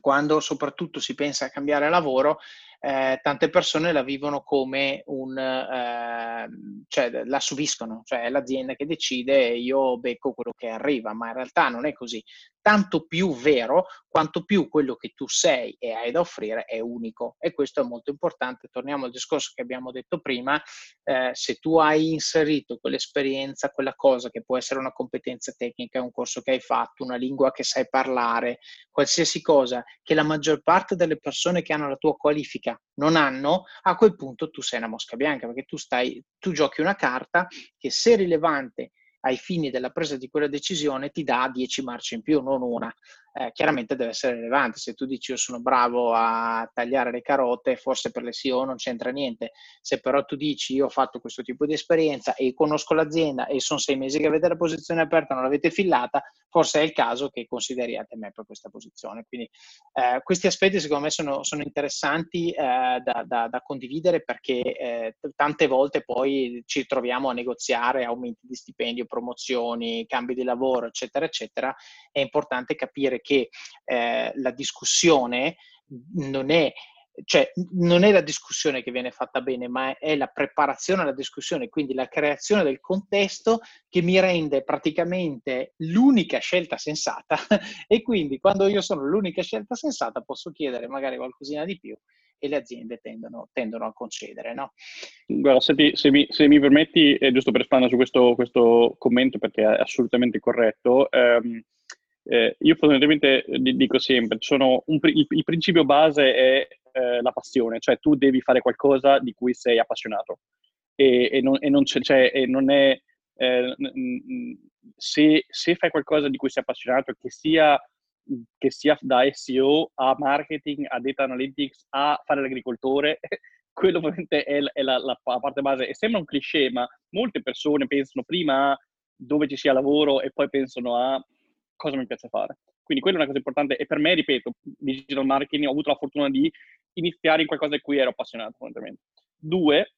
quando soprattutto si pensa a cambiare lavoro, eh, tante persone la vivono come un, eh, cioè la subiscono, cioè è l'azienda che decide e io becco quello che arriva, ma in realtà non è così. Tanto più vero quanto più quello che tu sei e hai da offrire è unico e questo è molto importante. Torniamo al discorso che abbiamo detto prima, eh, se tu hai inserito quell'esperienza, quella cosa che può essere una competenza tecnica, un corso che hai fatto, una lingua che sai parlare, qualsiasi cosa che la maggior parte delle persone che hanno la tua qualifica politica non hanno, a quel punto tu sei una mosca bianca perché tu, stai, tu giochi una carta che se rilevante ai fini della presa di quella decisione ti dà 10 marce in più, non una eh, chiaramente deve essere rilevante. Se tu dici io sono bravo a tagliare le carote, forse per le SEO non c'entra niente. Se però tu dici io ho fatto questo tipo di esperienza e conosco l'azienda e sono sei mesi che avete la posizione aperta, non l'avete fillata, forse è il caso che consideriate me per questa posizione. Quindi eh, questi aspetti secondo me sono, sono interessanti eh, da, da, da, condividere perché eh, tante volte poi ci troviamo a negoziare aumenti di stipendio, promozioni, cambi di lavoro, eccetera, eccetera. È importante capire che eh, la discussione non è cioè non è la discussione che viene fatta bene, ma è la preparazione alla discussione, quindi la creazione del contesto che mi rende praticamente l'unica scelta sensata e quindi quando io sono l'unica scelta sensata posso chiedere magari qualcosina di più e le aziende tendono, tendono a concedere. No? Guarda, se, se, mi, se, mi, permetti, è giusto per espandere su questo, questo, commento perché è assolutamente corretto, ehm, eh, io fondamentalmente dico sempre, il, il, principio base è eh, la passione, cioè tu devi fare qualcosa di cui sei appassionato e, e, non, e non, cioè, e non, è... Eh, se, se, fai qualcosa di cui sei appassionato, che sia, che sia da SEO a marketing, a data analytics, a fare l'agricoltore, quello ovviamente è, è la, la, la, parte base. E sembra un cliché, ma molte persone pensano prima a dove ci sia lavoro e poi pensano a cosa mi piace fare. Quindi quella è una cosa importante e per me, ripeto, digital marketing ho avuto la fortuna di iniziare in qualcosa di cui ero appassionato fondamentalmente. Due,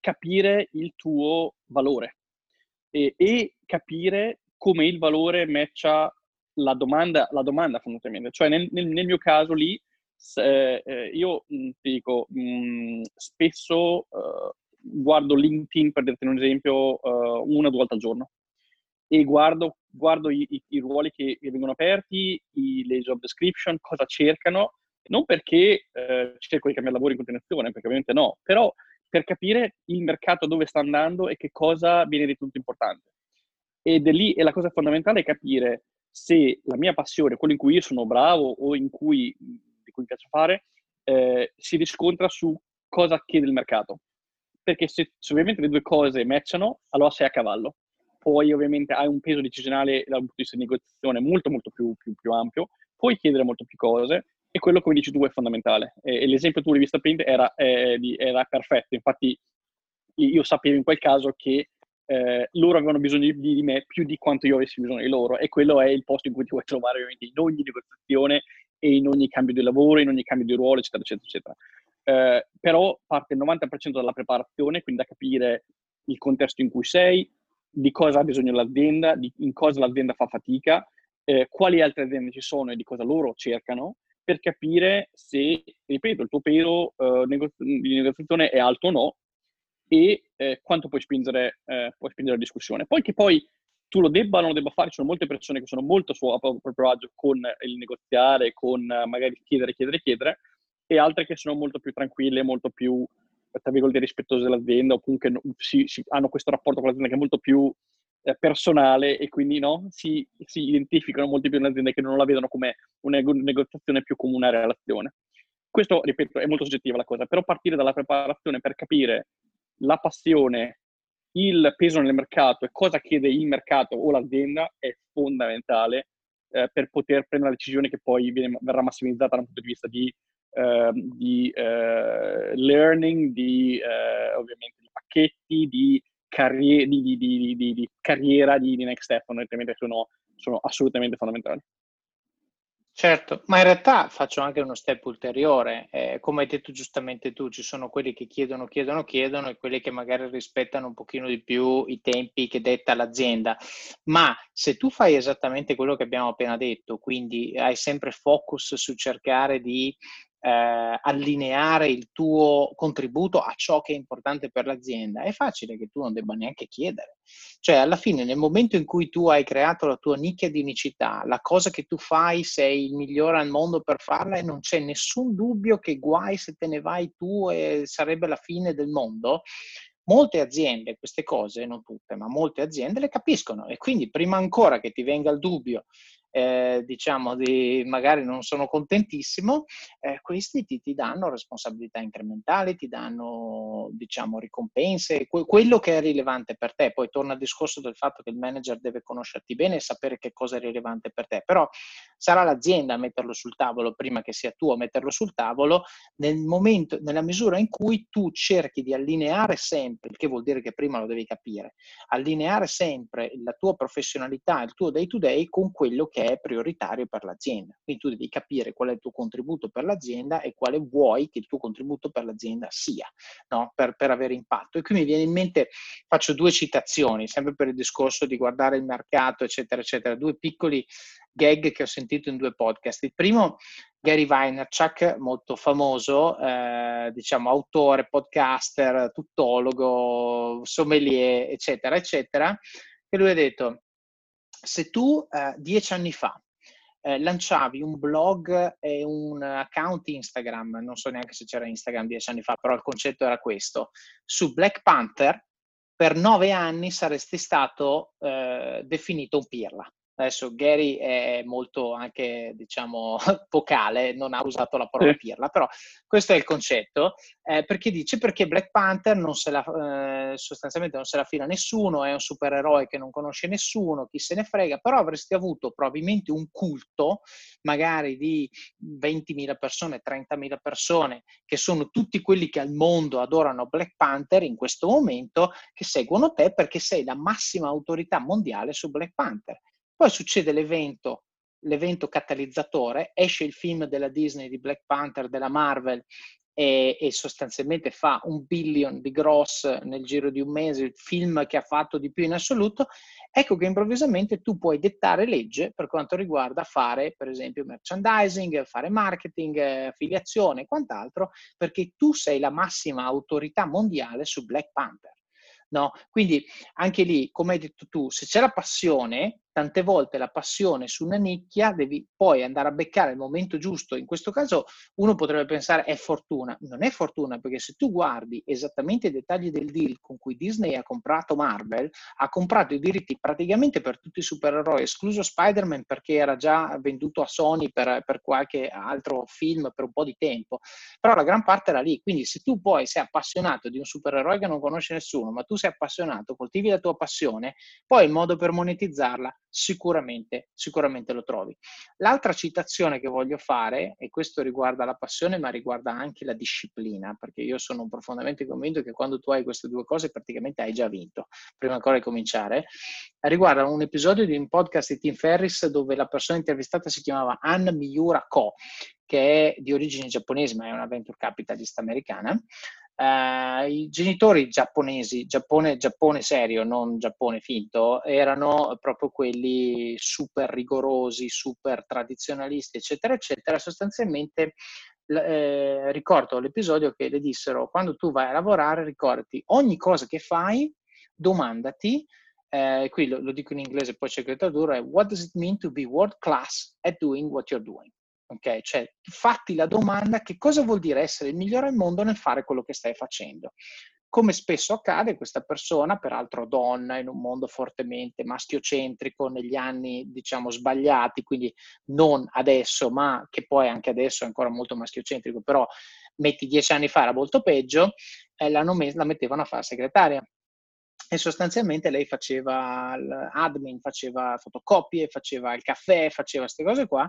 capire il tuo valore e, e capire come il valore matcha la domanda, la domanda fondamentalmente. Cioè nel, nel, nel mio caso lì, eh, eh, io mm, ti dico, mh, mm, spesso uh, guardo LinkedIn per dirti un esempio uh, una o due volte al giorno e guardo, guardo i, i, i, ruoli che, che vengono aperti, i, le job description, cosa cercano, non perché eh, cerco di cambiare lavoro in continuazione, perché ovviamente no, però per capire il mercato dove sta andando e che cosa viene ritenuto importante. Ed è lì, e la cosa fondamentale è capire se la mia passione, quello in cui io sono bravo o in cui, di cui mi piace fare, eh, si riscontra su cosa chiede il mercato. Perché se, se ovviamente le due cose matchano, allora sei a cavallo poi ovviamente hai un peso decisionale dal punto di vista di negoziazione molto molto più, più, più ampio, puoi chiedere molto più cose e quello come dici tu è fondamentale. E, e l'esempio tu di vista print era, eh, era, perfetto, infatti io sapevo in quel caso che eh, loro avevano bisogno di, di, me più di quanto io avessi bisogno di loro e quello è il posto in cui ti vuoi trovare ovviamente in ogni negoziazione e in ogni cambio di lavoro, in ogni cambio di ruolo, eccetera, eccetera, eccetera. Eh, però parte il 90% dalla preparazione, quindi da capire il contesto in cui sei, di cosa ha bisogno l'azienda, di, in cosa l'azienda fa fatica, eh, quali altre aziende ci sono e di cosa loro cercano, per capire se, ripeto, il tuo peso eh, di negoziazione è alto o no e eh, quanto puoi spingere, eh, puoi spingere la discussione. Poi che poi tu lo debba o non lo debba fare, ci sono molte persone che sono molto a, suo, a proprio agio con il negoziare, con eh, magari chiedere, chiedere, chiedere, e altre che sono molto più tranquille, molto più tra virgolette, rispettose dell'azienda o comunque si, si hanno questo rapporto con l'azienda che è molto più eh, personale e quindi no, si, si, identificano molto più nell'azienda che non la vedono come una negoziazione più come una relazione. Questo, ripeto, è molto soggettiva la cosa, però partire dalla preparazione per capire la passione, il peso nel mercato e cosa chiede il mercato o l'azienda è fondamentale eh, per poter prendere la decisione che poi viene, verrà massimizzata dal punto di vista di di uh, learning, di uh, ovviamente di pacchetti, di, carri- di, di, di carriera, di, next step, fondamentalmente sono, sono assolutamente fondamentali. Certo, ma in realtà faccio anche uno step ulteriore. Eh, come hai detto giustamente tu, ci sono quelli che chiedono, chiedono, chiedono e quelli che magari rispettano un pochino di più i tempi che detta l'azienda. Ma se tu fai esattamente quello che abbiamo appena detto, quindi hai sempre focus su cercare di eh, allineare il tuo contributo a ciò che è importante per l'azienda, è facile che tu non debba neanche chiedere. Cioè, alla fine, nel momento in cui tu hai creato la tua nicchia di unicità, la cosa che tu fai sei il migliore al mondo per farla e non c'è nessun dubbio che guai se te ne vai tu e sarebbe la fine del mondo, molte aziende queste cose, non tutte, ma molte aziende le capiscono e quindi prima ancora che ti venga il dubbio eh, diciamo, di, magari non sono contentissimo, eh, questi ti, ti, danno responsabilità incrementali, ti danno, diciamo, ricompense, que- quello che è rilevante per te. Poi torna al discorso del fatto che il manager deve conoscerti bene e sapere che cosa è rilevante per te, però sarà l'azienda a metterlo sul tavolo prima che sia tu a metterlo sul tavolo nel momento, nella misura in cui tu cerchi di allineare sempre, il che vuol dire che prima lo devi capire, allineare sempre la tua professionalità, il tuo day to day con quello che è prioritario per l'azienda. Quindi tu devi capire qual è il tuo contributo per l'azienda e quale vuoi che il tuo contributo per l'azienda sia, no? per, per avere impatto. E qui mi viene in mente, faccio due citazioni, sempre per il discorso di guardare il mercato, eccetera, eccetera, due piccoli gag che ho sentito in due podcast. Il primo, Gary Vaynerchuk, molto famoso, eh, diciamo autore, podcaster, tuttologo, sommelier, eccetera, eccetera, che lui ha detto se tu eh, dieci anni fa eh, lanciavi un blog e un account Instagram, non so neanche se c'era Instagram dieci anni fa, però il concetto era questo, su Black Panther, per nove anni saresti stato eh, definito un pirla. Adesso Gary è molto anche, diciamo, vocale, non ha usato la parola pirla, però questo è il concetto, eh, perché dice? Perché Black Panther non se la, eh, sostanzialmente non se la fila nessuno, è un supereroe che non conosce nessuno, chi se ne frega, però avresti avuto probabilmente un culto, magari di 20.000 persone, 30.000 persone, che sono tutti quelli che al mondo adorano Black Panther in questo momento, che seguono te perché sei la massima autorità mondiale su Black Panther. Poi succede l'evento, l'evento catalizzatore, esce il film della Disney di Black Panther, della Marvel, e, e, sostanzialmente fa un billion di gross nel giro di un mese, il film che ha fatto di più in assoluto, ecco che improvvisamente tu puoi dettare legge per quanto riguarda fare, per esempio, merchandising, fare marketing, affiliazione e quant'altro, perché tu sei la massima autorità mondiale su Black Panther. No? Quindi anche lì, come hai detto tu, se c'è la passione, tante volte la passione su una nicchia devi poi andare a beccare il momento giusto. In questo caso uno potrebbe pensare è fortuna. Non è fortuna perché se tu guardi esattamente i dettagli del deal con cui Disney ha comprato Marvel, ha comprato i diritti praticamente per tutti i supereroi, escluso Spider-Man perché era già venduto a Sony per, per qualche altro film per un po' di tempo. Però la gran parte era lì. Quindi se tu poi sei appassionato di un supereroe che non conosce nessuno, ma tu sei appassionato, coltivi la tua passione, poi il modo per monetizzarla sicuramente, sicuramente lo trovi. L'altra citazione che voglio fare, e questo riguarda la passione, ma riguarda anche la disciplina, perché io sono profondamente convinto che quando tu hai queste due cose praticamente hai già vinto, prima ancora di cominciare, riguarda un episodio di un podcast di Tim Ferris dove la persona intervistata si chiamava Ann Miura Ko, che è di origine giapponese, ma è una venture capitalist americana, Uh, I genitori giapponesi, Giappone, Giappone serio, non Giappone finto, erano proprio quelli super rigorosi, super tradizionalisti, eccetera, eccetera. Sostanzialmente eh, ricordo l'episodio che le dissero quando tu vai a lavorare ricordati ogni cosa che fai domandati eh, qui lo, lo, dico in inglese poi c'è il tradurre what does it mean to be world class at doing what you're doing Ok, cioè fatti la domanda che cosa vuol dire essere il migliore al mondo nel fare quello che stai facendo. Come spesso accade, questa persona, peraltro donna, in un mondo fortemente maschiocentrico, negli anni, diciamo, sbagliati, quindi non adesso, ma che poi anche adesso è ancora molto maschiocentrico, però metti dieci anni fa era molto peggio, eh, la mettevano a fare segretaria e sostanzialmente lei faceva l'admin, faceva fotocopie, faceva il caffè, faceva queste cose qua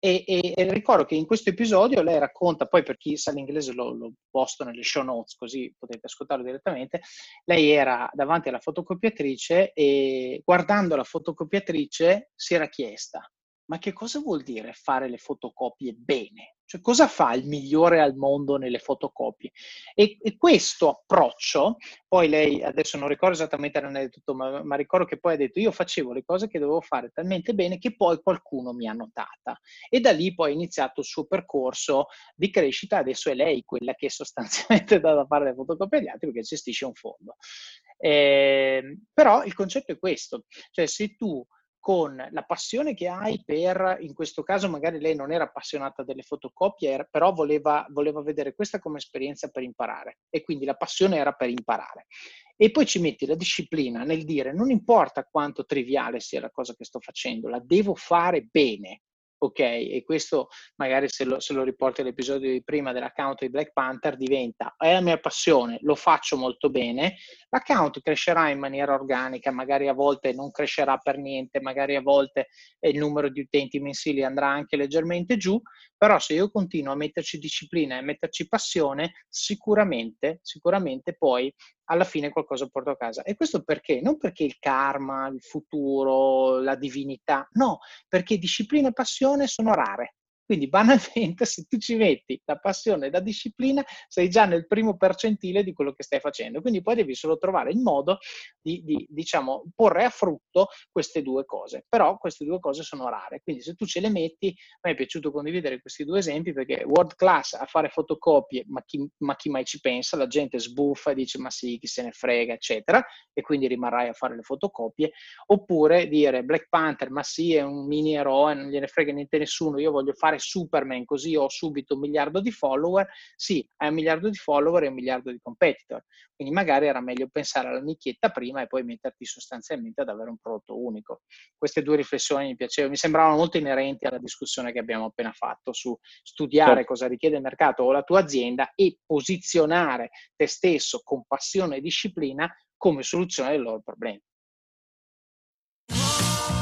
e, e, e, ricordo che in questo episodio lei racconta, poi per chi sa l'inglese lo, lo posto nelle show notes così potete ascoltarlo direttamente, lei era davanti alla fotocopiatrice e guardando la fotocopiatrice si era chiesta, ma che cosa vuol dire fare le fotocopie bene? Cioè, cosa fa il migliore al mondo nelle fotocopie? E, e questo approccio, poi lei, adesso non ricordo esattamente l'aneddoto, ma, ma ricordo che poi ha detto io facevo le cose che dovevo fare talmente bene che poi qualcuno mi ha notata. E da lì poi è iniziato il suo percorso di crescita, adesso è lei quella che sostanzialmente dà da fare le fotocopie agli altri perché gestisce un fondo. Eh, però il concetto è questo, cioè se tu con la passione che hai per, in questo caso magari lei non era appassionata delle fotocopie, però voleva, voleva vedere questa come esperienza per imparare e quindi la passione era per imparare. E poi ci metti la disciplina nel dire non importa quanto triviale sia la cosa che sto facendo, la devo fare bene ok? E questo magari se lo, se lo riporti all'episodio di prima dell'account di Black Panther diventa, è la mia passione, lo faccio molto bene, l'account crescerà in maniera organica, magari a volte non crescerà per niente, magari a volte il numero di utenti mensili andrà anche leggermente giù, però se io continuo a metterci disciplina e a metterci passione, sicuramente, sicuramente poi alla fine qualcosa porto a casa. E questo perché? Non perché il karma, il futuro, la divinità, no, perché disciplina e passione sono rare. Quindi banalmente se tu ci metti la passione e la disciplina sei già nel primo percentile di quello che stai facendo. Quindi poi devi solo trovare il modo di, di diciamo, porre a frutto queste due cose. Però queste due cose sono rare. Quindi se tu ce le metti, a me è piaciuto condividere questi due esempi perché world class a fare fotocopie, ma chi, ma chi mai ci pensa? La gente sbuffa e dice ma sì, chi se ne frega, eccetera, e quindi rimarrai a fare le fotocopie. Oppure dire Black Panther, ma sì, è un mini eroe, non gliene frega niente nessuno, io voglio fare Superman così ho subito un miliardo di follower, sì, hai un miliardo di follower e un miliardo di competitor. Quindi magari era meglio pensare alla nicchietta prima e poi metterti sostanzialmente ad avere un prodotto unico. Queste due riflessioni mi piacevano, mi sembravano molto inerenti alla discussione che abbiamo appena fatto su studiare certo. cosa richiede il mercato o la tua azienda e posizionare te stesso con passione e disciplina come soluzione dei loro problemi.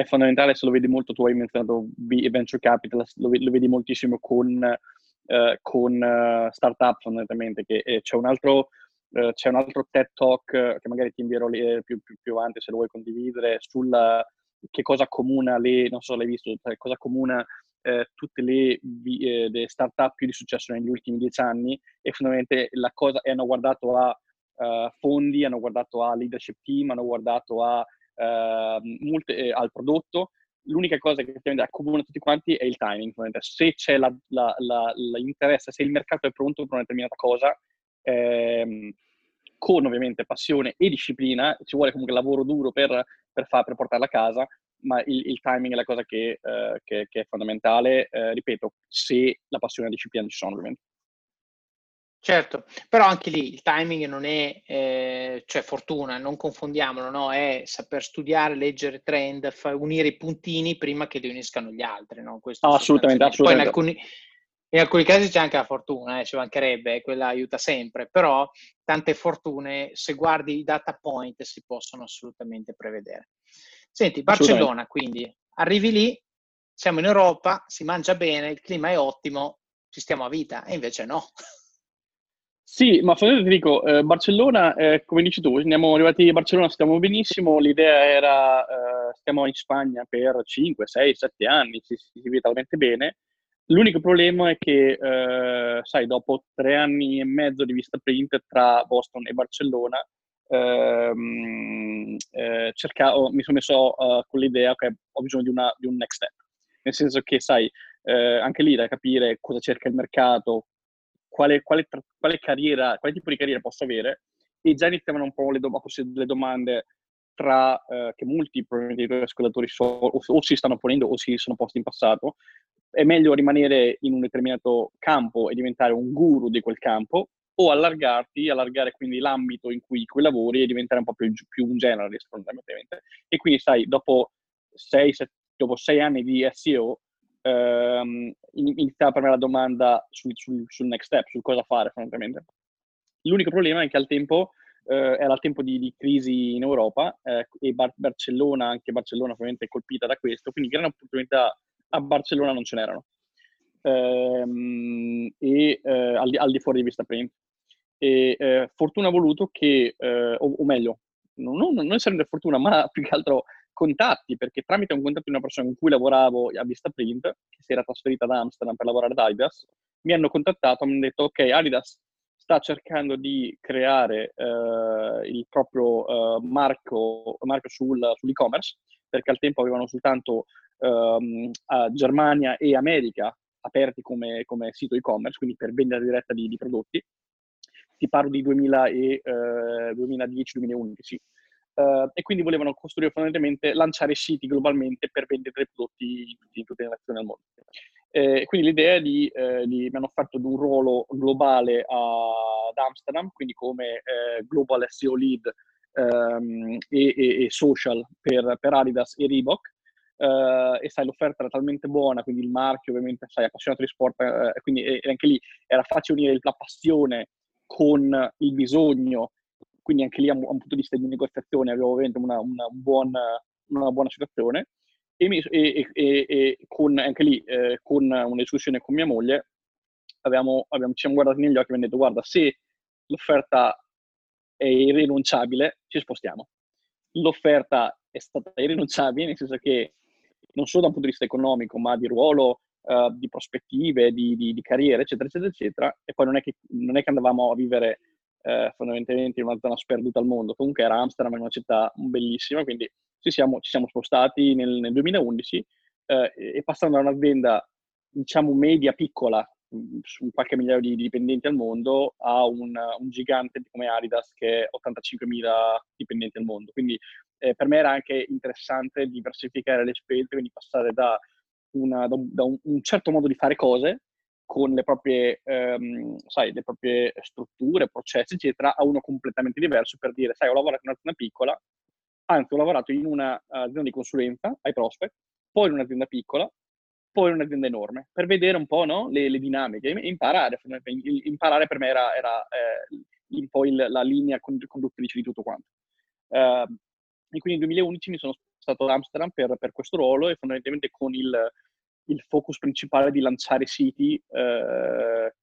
è fondamentale, se lo vedi molto, tu hai menzionato venture capital, lo, lo vedi moltissimo con, uh, con uh, startup fondamentalmente, che eh, c'è un altro... Uh, c'è un altro TED Talk che magari ti invierò lì, più, più, più, avanti se lo vuoi condividere, sulla che cosa accomuna le, non so l'hai visto, cioè, cosa accomuna eh, tutte le, eh, le, startup più di successo negli ultimi dieci anni e fondamentalmente la cosa, hanno guardato a uh, fondi, hanno guardato a leadership team, hanno guardato a molte, eh, al prodotto. L'unica cosa che accomuna tutti quanti è il timing. Se c'è la, la, la, l'interesse, se il mercato è pronto per una determinata cosa, ehm, con ovviamente passione e disciplina, ci vuole comunque lavoro duro per, per, far, per portarla a casa, ma il, il, timing è la cosa che, eh, che, che è fondamentale, eh, ripeto, se la passione e la disciplina ci sono ovviamente. Certo, però anche lì il timing non è, eh, cioè fortuna, non confondiamolo, no? È saper studiare, leggere trend, fa, unire i puntini prima che li uniscano gli altri, no? Questo oh, assolutamente, assolutamente. Poi in alcuni, in alcuni, casi c'è anche la fortuna, eh, ci mancherebbe, quella aiuta sempre, però tante fortune, se guardi i data point, si possono assolutamente prevedere. Senti, Barcellona, quindi, arrivi lì, siamo in Europa, si mangia bene, il clima è ottimo, ci stiamo a vita, e invece no. Sì, ma ti dico, eh, Barcellona, eh, come dici tu, siamo arrivati a Barcellona, stiamo benissimo, l'idea era, eh, stiamo in Spagna per 5, 6, 7 anni, si, si vive talmente bene. L'unico problema è che, eh, sai, dopo tre anni e mezzo di vista print tra Boston e Barcellona, ehm, eh, cercavo, mi sono messo uh, con l'idea che ho bisogno di, una, di, un next step. Nel senso che, sai, eh, anche lì da capire cosa cerca il mercato, quale, quale, quale, carriera, quale tipo di carriera posso avere e già iniziavano un po' le, do- le domande tra, eh, che molti probabilmente dei tuoi ascoltatori so, o, o, si stanno ponendo o si sono posti in passato. È meglio rimanere in un determinato campo e diventare un guru di quel campo o allargarti, allargare quindi l'ambito in cui, cui lavori e diventare un po' più, più un generalist fondamentalmente. E quindi sai, dopo sei, set, dopo sei anni di SEO ehm, iniziava per me la domanda sul, sul, sul, next step, su cosa fare fondamentalmente. L'unico problema è che al tempo eh, era il tempo di, di, crisi in Europa eh, e Bar- Barcellona, anche Barcellona ovviamente è colpita da questo, quindi grandi opportunità a Barcellona non ce n'erano. Ehm, e eh, al, al, di fuori di vista print. E eh, fortuna ha voluto che, eh, o, o, meglio, non, non, non necessariamente fortuna, ma più che altro contatti, perché tramite un contatto di una persona con cui lavoravo a Vista Print, che si era trasferita ad Amsterdam per lavorare ad Adidas, mi hanno contattato e mi hanno detto, ok, Adidas sta cercando di creare eh, il proprio eh, marco, marco sul, sull'e-commerce, perché al tempo avevano soltanto ehm, Germania e America aperti come, come, sito e-commerce, quindi per vendita diretta di, di prodotti. Ti parlo di 2010-2011, Uh, e quindi volevano costruire fondamentalmente, lanciare siti globalmente per vendere prodotti in tutte le nazioni del mondo. Eh, quindi l'idea è di, eh, di, mi hanno offerto un ruolo globale ad Amsterdam, quindi come eh, Global SEO Lead ehm, e, e, e, social per, per, Adidas e Reebok. Uh, e sai, l'offerta era talmente buona, quindi il marchio ovviamente, sai, appassionato di sport, uh, quindi e, anche lì era facile unire la passione con il bisogno quindi anche lì a un, a un punto di vista di negoziazione avevo ovviamente una, una, un buon, una buona situazione e, mi, e, e, e con, anche lì eh, con una discussione con mia moglie abbiamo, abbiamo, ci siamo guardati negli occhi e abbiamo detto guarda se l'offerta è irrinunciabile ci spostiamo. L'offerta è stata irrinunciabile nel senso che non solo da un punto di vista economico ma di ruolo uh, di prospettive, di, di, di, carriera, eccetera, eccetera, eccetera. E poi non è che, non è che andavamo a vivere uh, fondamentalmente in una zona sperduta al mondo, comunque era Amsterdam, è una città bellissima, quindi ci siamo, ci siamo spostati nel, nel 2011 e passando da un'azienda, diciamo, media, piccola, su qualche migliaio di, dipendenti al mondo a un, un, gigante come Adidas che ha 85.000 dipendenti al mondo. Quindi eh, per me era anche interessante diversificare le spese, quindi passare da, una, da, un, da un, certo modo di fare cose con le proprie, ehm, sai, le proprie strutture, processi, eccetera, a uno completamente diverso per dire, sai, ho lavorato in un'azienda piccola, anzi ho lavorato in un'azienda di consulenza ai prospect, poi in un'azienda piccola, poi in un'azienda enorme, per vedere un po' no, le, le, dinamiche e imparare. Imparare per me era, era eh, un po' il, la linea conduttrice di tutto quanto. Uh, e quindi nel 2011 mi sono stato ad Amsterdam per, per questo ruolo e fondamentalmente con il, il focus principale di lanciare siti. Eh,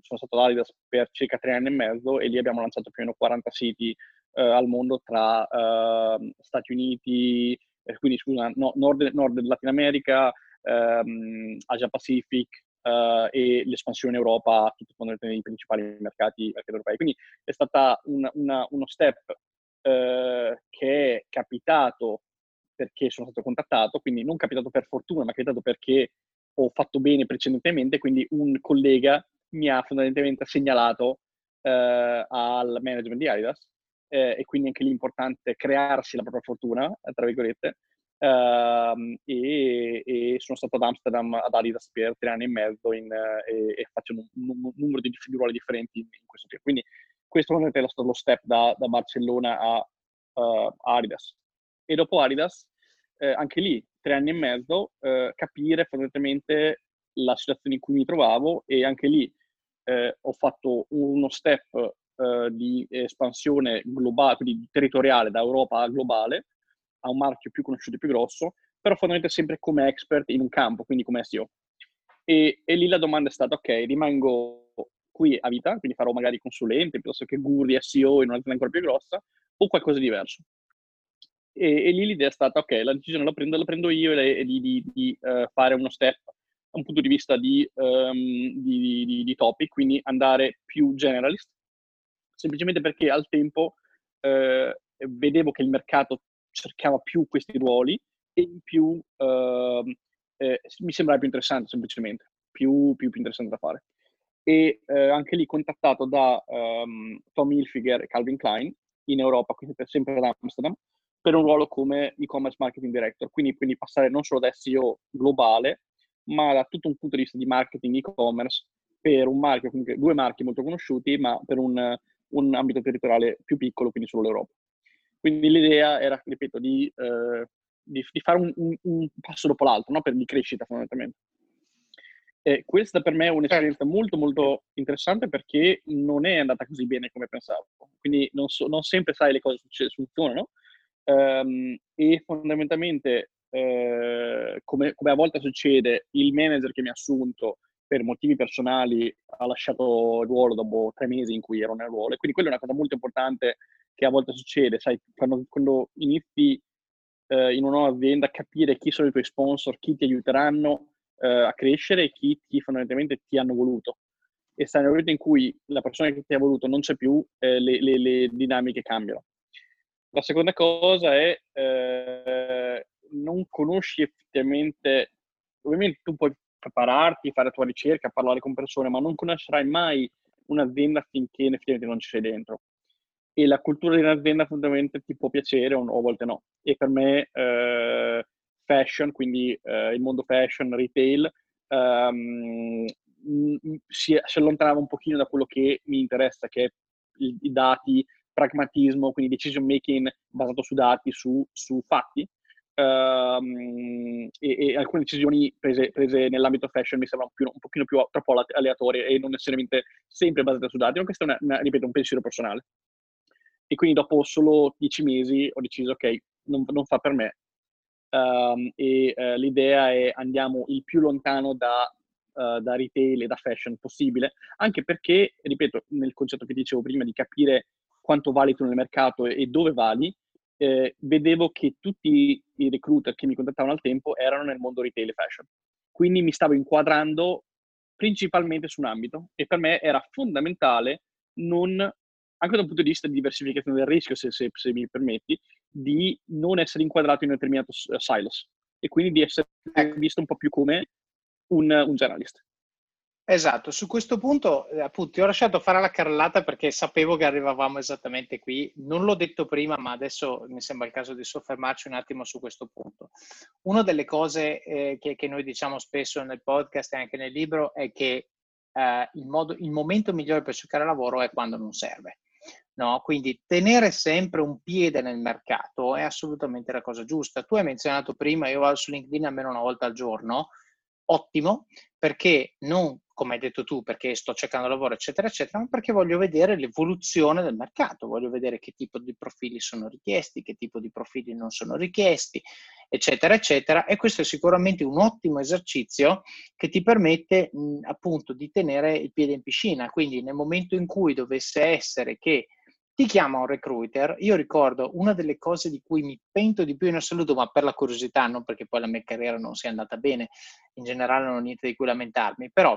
sono stato ad Adidas per circa tre anni e mezzo e lì abbiamo lanciato più o meno 40 siti eh, al mondo tra eh, Stati Uniti, eh, quindi scusa, no, Nord, Nord Latino America, ehm, Asia Pacific eh, e l'espansione in Europa, tutti i principali mercati, mercati europei. Quindi è una, uno step eh, che è capitato perché sono stato contattato, quindi non capitato per fortuna, ma capitato perché ho fatto bene precedentemente, quindi un collega mi ha fondamentalmente segnalato eh, al management di Adidas eh, e quindi anche lì è importante crearsi la propria fortuna, tra virgolette, Uh, e, e, sono stato ad Amsterdam ad Adidas per tre anni e mezzo in, e, e, faccio un, un, un, numero di ruoli differenti in, in questo tempo. Quindi questo è stato lo step da, da Barcellona a, uh, Adidas. E dopo Adidas, eh, anche lì, tre anni e mezzo, eh, capire fondamentalmente la situazione in cui mi trovavo e anche lì eh, ho fatto uno step eh, di espansione globale, quindi territoriale da Europa a globale, a un marchio più conosciuto e più grosso, però fondamentalmente sempre come expert in un campo, quindi come SEO. E, e lì la domanda è stata, ok, rimango qui a vita, quindi farò magari consulente, piuttosto che guru di SEO in un'azienda ancora più grossa, o qualcosa di diverso. E, e lì l'idea è stata, ok, la decisione la prendo, la prendo io e, di, di, di uh, fare uno step da un punto di vista di, um, di, di, topic, quindi andare più generalist, semplicemente perché al tempo uh, vedevo che il mercato cercava più questi ruoli e in più uh, eh, mi sembrava più interessante semplicemente, più, più, più interessante da fare. E eh, anche lì contattato da um, Tom Hilfiger e Calvin Klein in Europa, quindi sempre ad Amsterdam, per un ruolo come e-commerce marketing director, quindi, quindi passare non solo da SEO globale, ma da tutto un punto di vista di marketing e-commerce per un marchio, comunque due marchi molto conosciuti, ma per un, un ambito territoriale più piccolo, quindi solo l'Europa. Quindi l'idea era, ripeto, di, eh, di, di fare un, un, un, passo dopo l'altro, no? per di crescita fondamentalmente. E questa per me è un'esperienza certo. molto molto interessante perché non è andata così bene come pensavo. Quindi non, so, non sempre sai le cose funzionano um, e fondamentalmente eh, come, come, a volte succede, il manager che mi ha assunto per motivi personali ha lasciato il ruolo dopo tre mesi in cui ero nel ruolo. E quindi quella è una cosa molto importante che a volte succede, sai, quando, quando inizi eh, in una nuova azienda, capire chi sono i tuoi sponsor, chi ti aiuteranno eh, a crescere e chi, chi, fondamentalmente ti hanno voluto. E stai nel momento in cui la persona che ti ha voluto non c'è più, eh, le, le, le, dinamiche cambiano. La seconda cosa è eh, non conosci effettivamente, ovviamente tu puoi prepararti, fare la tua ricerca, parlare con persone, ma non conoscerai mai un'azienda finché effettivamente non ci sei dentro e la cultura di un'azienda fondamentalmente ti può piacere o, a volte no. E per me eh, fashion, quindi eh, il mondo fashion, retail, um, si, si, allontanava un pochino da quello che mi interessa, che è i, i dati, pragmatismo, quindi decision making basato su dati, su, su fatti. Um, e, e, alcune decisioni prese, prese, nell'ambito fashion mi sembrano più, un pochino più troppo aleatorie e non necessariamente sempre basate su dati, ma questo è una, una, ripeto, un pensiero personale. E quindi dopo solo dieci mesi ho deciso, ok, non, non fa per me. Um, e uh, l'idea è andiamo il più lontano da, uh, da, retail e da fashion possibile, anche perché, ripeto, nel concetto che dicevo prima di capire quanto vali tu nel mercato e, dove vali, eh, vedevo che tutti i recruiter che mi contattavano al tempo erano nel mondo retail e fashion. quindi mi stavo inquadrando principalmente su un ambito e per me era fondamentale non, anche da un punto di vista di diversificazione del rischio, se, se, se mi permetti, di non essere inquadrato in un determinato silos e quindi di essere ecco. visto un po' più come un, un generalist. Esatto, su questo punto eh, appunto ti ho lasciato fare la carrellata perché sapevo che arrivavamo esattamente qui. Non l'ho detto prima, ma adesso mi sembra il caso di soffermarci un attimo su questo punto. Una delle cose eh, che, che, noi diciamo spesso nel podcast e anche nel libro è che eh, il, modo, il momento migliore per cercare lavoro è quando non serve. No? Quindi tenere sempre un piede nel mercato è assolutamente la cosa giusta. Tu hai menzionato prima, io vado su LinkedIn almeno una volta al giorno, ottimo, perché non come hai detto tu, perché sto cercando lavoro, eccetera, eccetera, ma perché voglio vedere l'evoluzione del mercato, voglio vedere che tipo di profili sono richiesti, che tipo di profili non sono richiesti, eccetera, eccetera. E questo è sicuramente un ottimo esercizio che ti permette mh, appunto di tenere il piede in piscina. Quindi nel momento in cui dovesse essere che ti chiama un recruiter, io ricordo una delle cose di cui mi pento di più in assoluto, ma per la curiosità, non perché poi la mia carriera non sia andata bene, in generale non ho niente di cui lamentarmi, però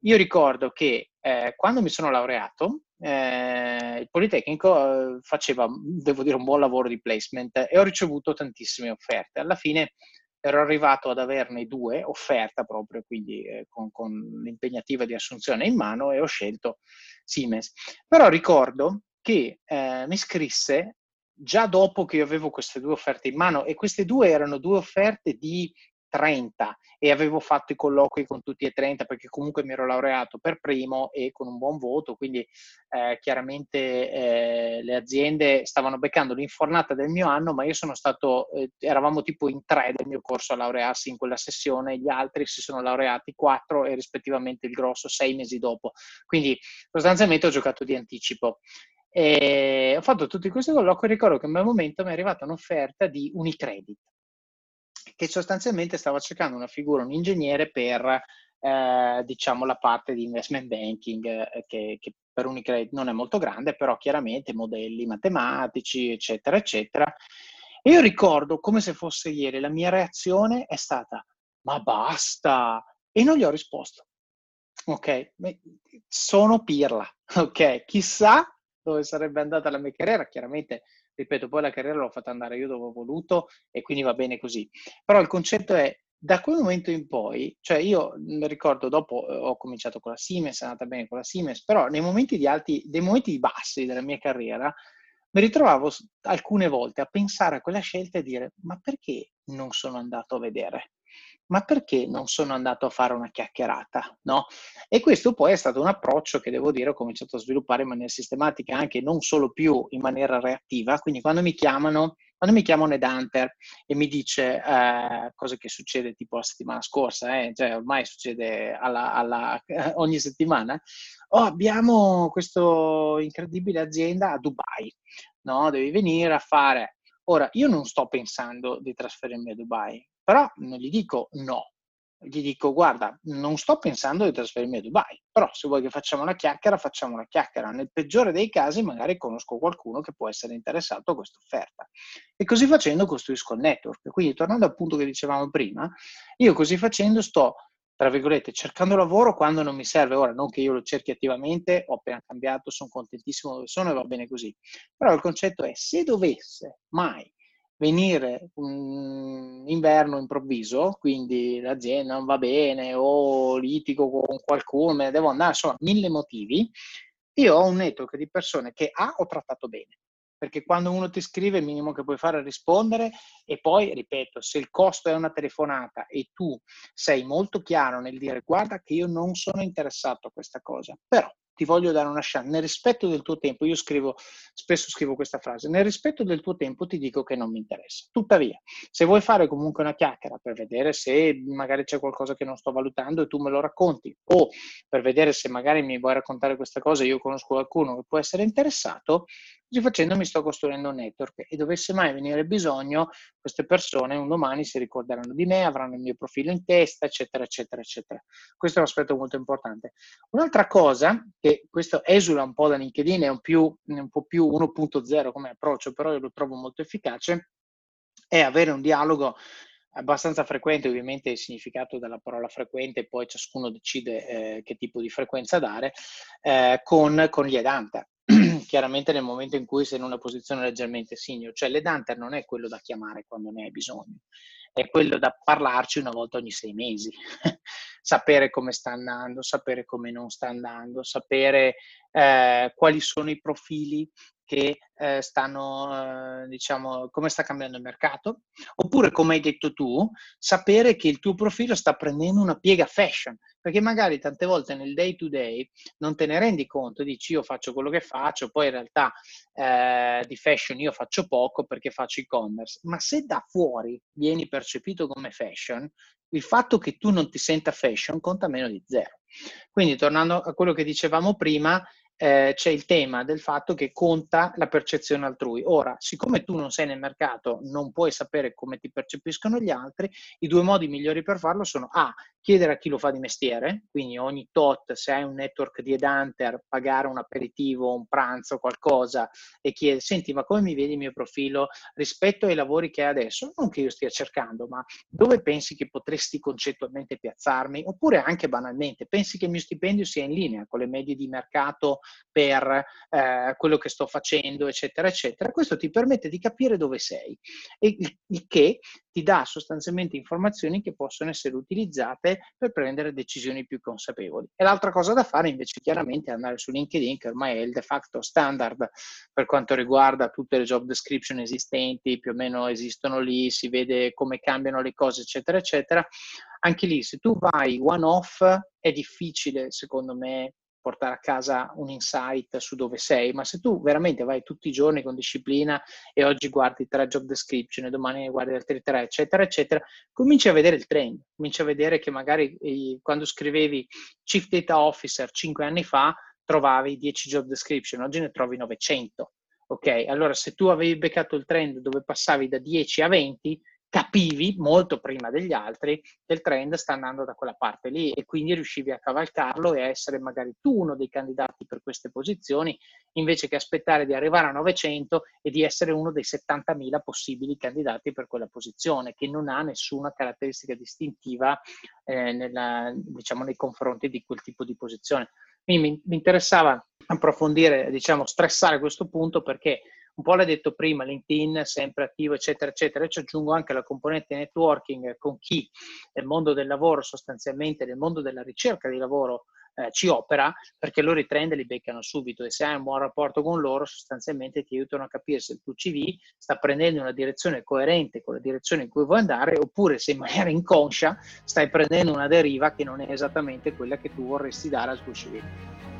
io ricordo che eh, quando mi sono laureato, eh, il Politecnico eh, faceva, devo dire, un buon lavoro di placement e ho ricevuto tantissime offerte. Alla fine ero arrivato ad averne due, offerta proprio, quindi eh, con, con l'impegnativa di assunzione in mano e ho scelto Siemens. Però ricordo che eh, mi scrisse già dopo che io avevo queste due offerte in mano e queste due erano due offerte di 30 e avevo fatto i colloqui con tutti e 30 perché comunque mi ero laureato per primo e con un buon voto, quindi eh, chiaramente eh, le aziende stavano beccando l'infornata del mio anno, ma io sono stato, eh, eravamo tipo in tre del mio corso a laurearsi in quella sessione, gli altri si sono laureati quattro e rispettivamente il grosso sei mesi dopo, quindi sostanzialmente ho giocato di anticipo. E ho fatto tutti questi colloqui e ricordo che in quel momento mi è arrivata un'offerta di Unicredit, che sostanzialmente stava cercando una figura, un ingegnere per eh, diciamo la parte di investment banking eh, che, che, per Unicredit non è molto grande, però chiaramente modelli matematici, eccetera, eccetera. E io ricordo come se fosse ieri, la mia reazione è stata, ma basta! E non gli ho risposto. Ok, sono pirla. Ok, chissà dove sarebbe andata la mia carriera, chiaramente, ripeto, poi la carriera l'ho fatta andare io dove ho voluto e quindi va bene così. Però il concetto è, da quel momento in poi, cioè io mi ricordo dopo eh, ho cominciato con la Siemens, è andata bene con la Siemens, però nei momenti di alti, dei momenti bassi della mia carriera, mi ritrovavo alcune volte a pensare a quella scelta e dire, ma perché non sono andato a vedere? Ma perché non sono andato a fare una chiacchierata? No? E questo poi è stato un approccio che devo dire ho cominciato a sviluppare in maniera sistematica, anche non solo più in maniera reattiva, quindi quando mi chiamano, quando mi chiama un headhunter e mi dice eh, cosa che succede tipo la settimana scorsa, eh, cioè ormai succede alla, alla, ogni settimana, oh, abbiamo questa incredibile azienda a Dubai, no? devi venire a fare Ora, io non sto pensando di trasferirmi a Dubai, però non gli dico no, gli dico guarda, non sto pensando di trasferirmi a Dubai, però se vuoi che facciamo una chiacchiera, facciamo una chiacchiera. Nel peggiore dei casi magari conosco qualcuno che può essere interessato a questa offerta. E così facendo costruisco il network. Quindi tornando al punto che dicevamo prima, io così facendo sto, tra virgolette, cercando lavoro quando non mi serve. Ora, non che io lo cerchi attivamente, ho appena cambiato, sono contentissimo dove sono e va bene così. Però il concetto è, se dovesse mai venire un inverno improvviso, quindi l'azienda non va bene o litigo con qualcuno, me ne devo andare, insomma, mille motivi, io ho un network di persone che A ho trattato bene, perché quando uno ti scrive il minimo che puoi fare è rispondere e poi, ripeto, se il costo è una telefonata e tu sei molto chiaro nel dire guarda che io non sono interessato a questa cosa, però ti voglio dare una chance, nel rispetto del tuo tempo, io scrivo, spesso scrivo questa frase, nel rispetto del tuo tempo ti dico che non mi interessa. Tuttavia, se vuoi fare comunque una chiacchiera per vedere se magari c'è qualcosa che non sto valutando e tu me lo racconti, o per vedere se magari mi vuoi raccontare questa cosa io conosco qualcuno che può essere interessato, Così facendo mi sto costruendo un network e dovesse mai venire bisogno, queste persone un domani si ricorderanno di me, avranno il mio profilo in testa, eccetera, eccetera, eccetera. Questo è un aspetto molto importante. Un'altra cosa, che questo esula un po' da LinkedIn, è un, più, un po' più 1.0 come approccio, però io lo trovo molto efficace, è avere un dialogo abbastanza frequente, ovviamente il significato della parola frequente, poi ciascuno decide eh, che tipo di frequenza dare, eh, con, con gli headhunter. Chiaramente nel momento in cui sei in una posizione leggermente senior, cioè l'headhunter non è quello da chiamare quando ne hai bisogno, è quello da parlarci una volta ogni sei mesi, sapere come sta andando, sapere come non sta andando, sapere eh, quali sono i profili che eh, stanno, eh, diciamo, come sta cambiando il mercato, oppure come hai detto tu, sapere che il tuo profilo sta prendendo una piega fashion, perché magari tante volte nel day to day non te ne rendi conto, dici io faccio quello che faccio, poi in realtà eh, di fashion io faccio poco perché faccio e-commerce, ma se da fuori vieni percepito come fashion, il fatto che tu non ti senta fashion conta meno di zero. Quindi tornando a quello che dicevamo prima, eh, c'è il tema del fatto che conta la percezione altrui. Ora, siccome tu non sei nel mercato, non puoi sapere come ti percepiscono gli altri, i due modi migliori per farlo sono A, chiedere a chi lo fa di mestiere, quindi ogni tot, se hai un network di headhunter, pagare un aperitivo, un pranzo, qualcosa e chiedere, senti, ma come mi vedi il mio profilo rispetto ai lavori che hai adesso? Non che io stia cercando, ma dove pensi che potresti concettualmente piazzarmi? Oppure anche banalmente, pensi che il mio stipendio sia in linea con le medie di mercato per eh, quello che sto facendo, eccetera, eccetera. Questo ti permette di capire dove sei e il, il che ti dà sostanzialmente informazioni che possono essere utilizzate per prendere decisioni più consapevoli. E l'altra cosa da fare invece chiaramente è andare su LinkedIn, che ormai è il de facto standard per quanto riguarda tutte le job description esistenti, più o meno esistono lì, si vede come cambiano le cose, eccetera, eccetera. Anche lì, se tu vai one off, è difficile, secondo me, portare a casa un insight su dove sei, ma se tu veramente vai tutti i giorni con disciplina e oggi guardi tre job description e domani ne guardi altri tre, eccetera, eccetera, cominci a vedere il trend, cominci a vedere che magari eh, quando scrivevi Chief Data Officer cinque anni fa trovavi 10 job description, oggi ne trovi 900. Ok, allora se tu avevi beccato il trend dove passavi da 10 a 20, capivi molto prima degli altri che il trend sta andando da quella parte lì e quindi riuscivi a cavalcarlo e a essere magari tu uno dei candidati per queste posizioni invece che aspettare di arrivare a 900 e di essere uno dei 70.000 possibili candidati per quella posizione che non ha nessuna caratteristica distintiva eh, nella, diciamo, nei confronti di quel tipo di posizione. Quindi mi, mi interessava approfondire, diciamo, stressare questo punto perché un po' l'hai detto prima, LinkedIn sempre attivo, eccetera, eccetera. E ci aggiungo anche la componente networking con chi nel mondo del lavoro, sostanzialmente nel mondo della ricerca di lavoro, eh, ci opera, perché loro i trend li beccano subito e se hai un buon rapporto con loro, sostanzialmente ti aiutano a capire se il tuo CV sta prendendo una direzione coerente con la direzione in cui vuoi andare, oppure se in maniera inconscia stai prendendo una deriva che non è esattamente quella che tu vorresti dare al tuo CV.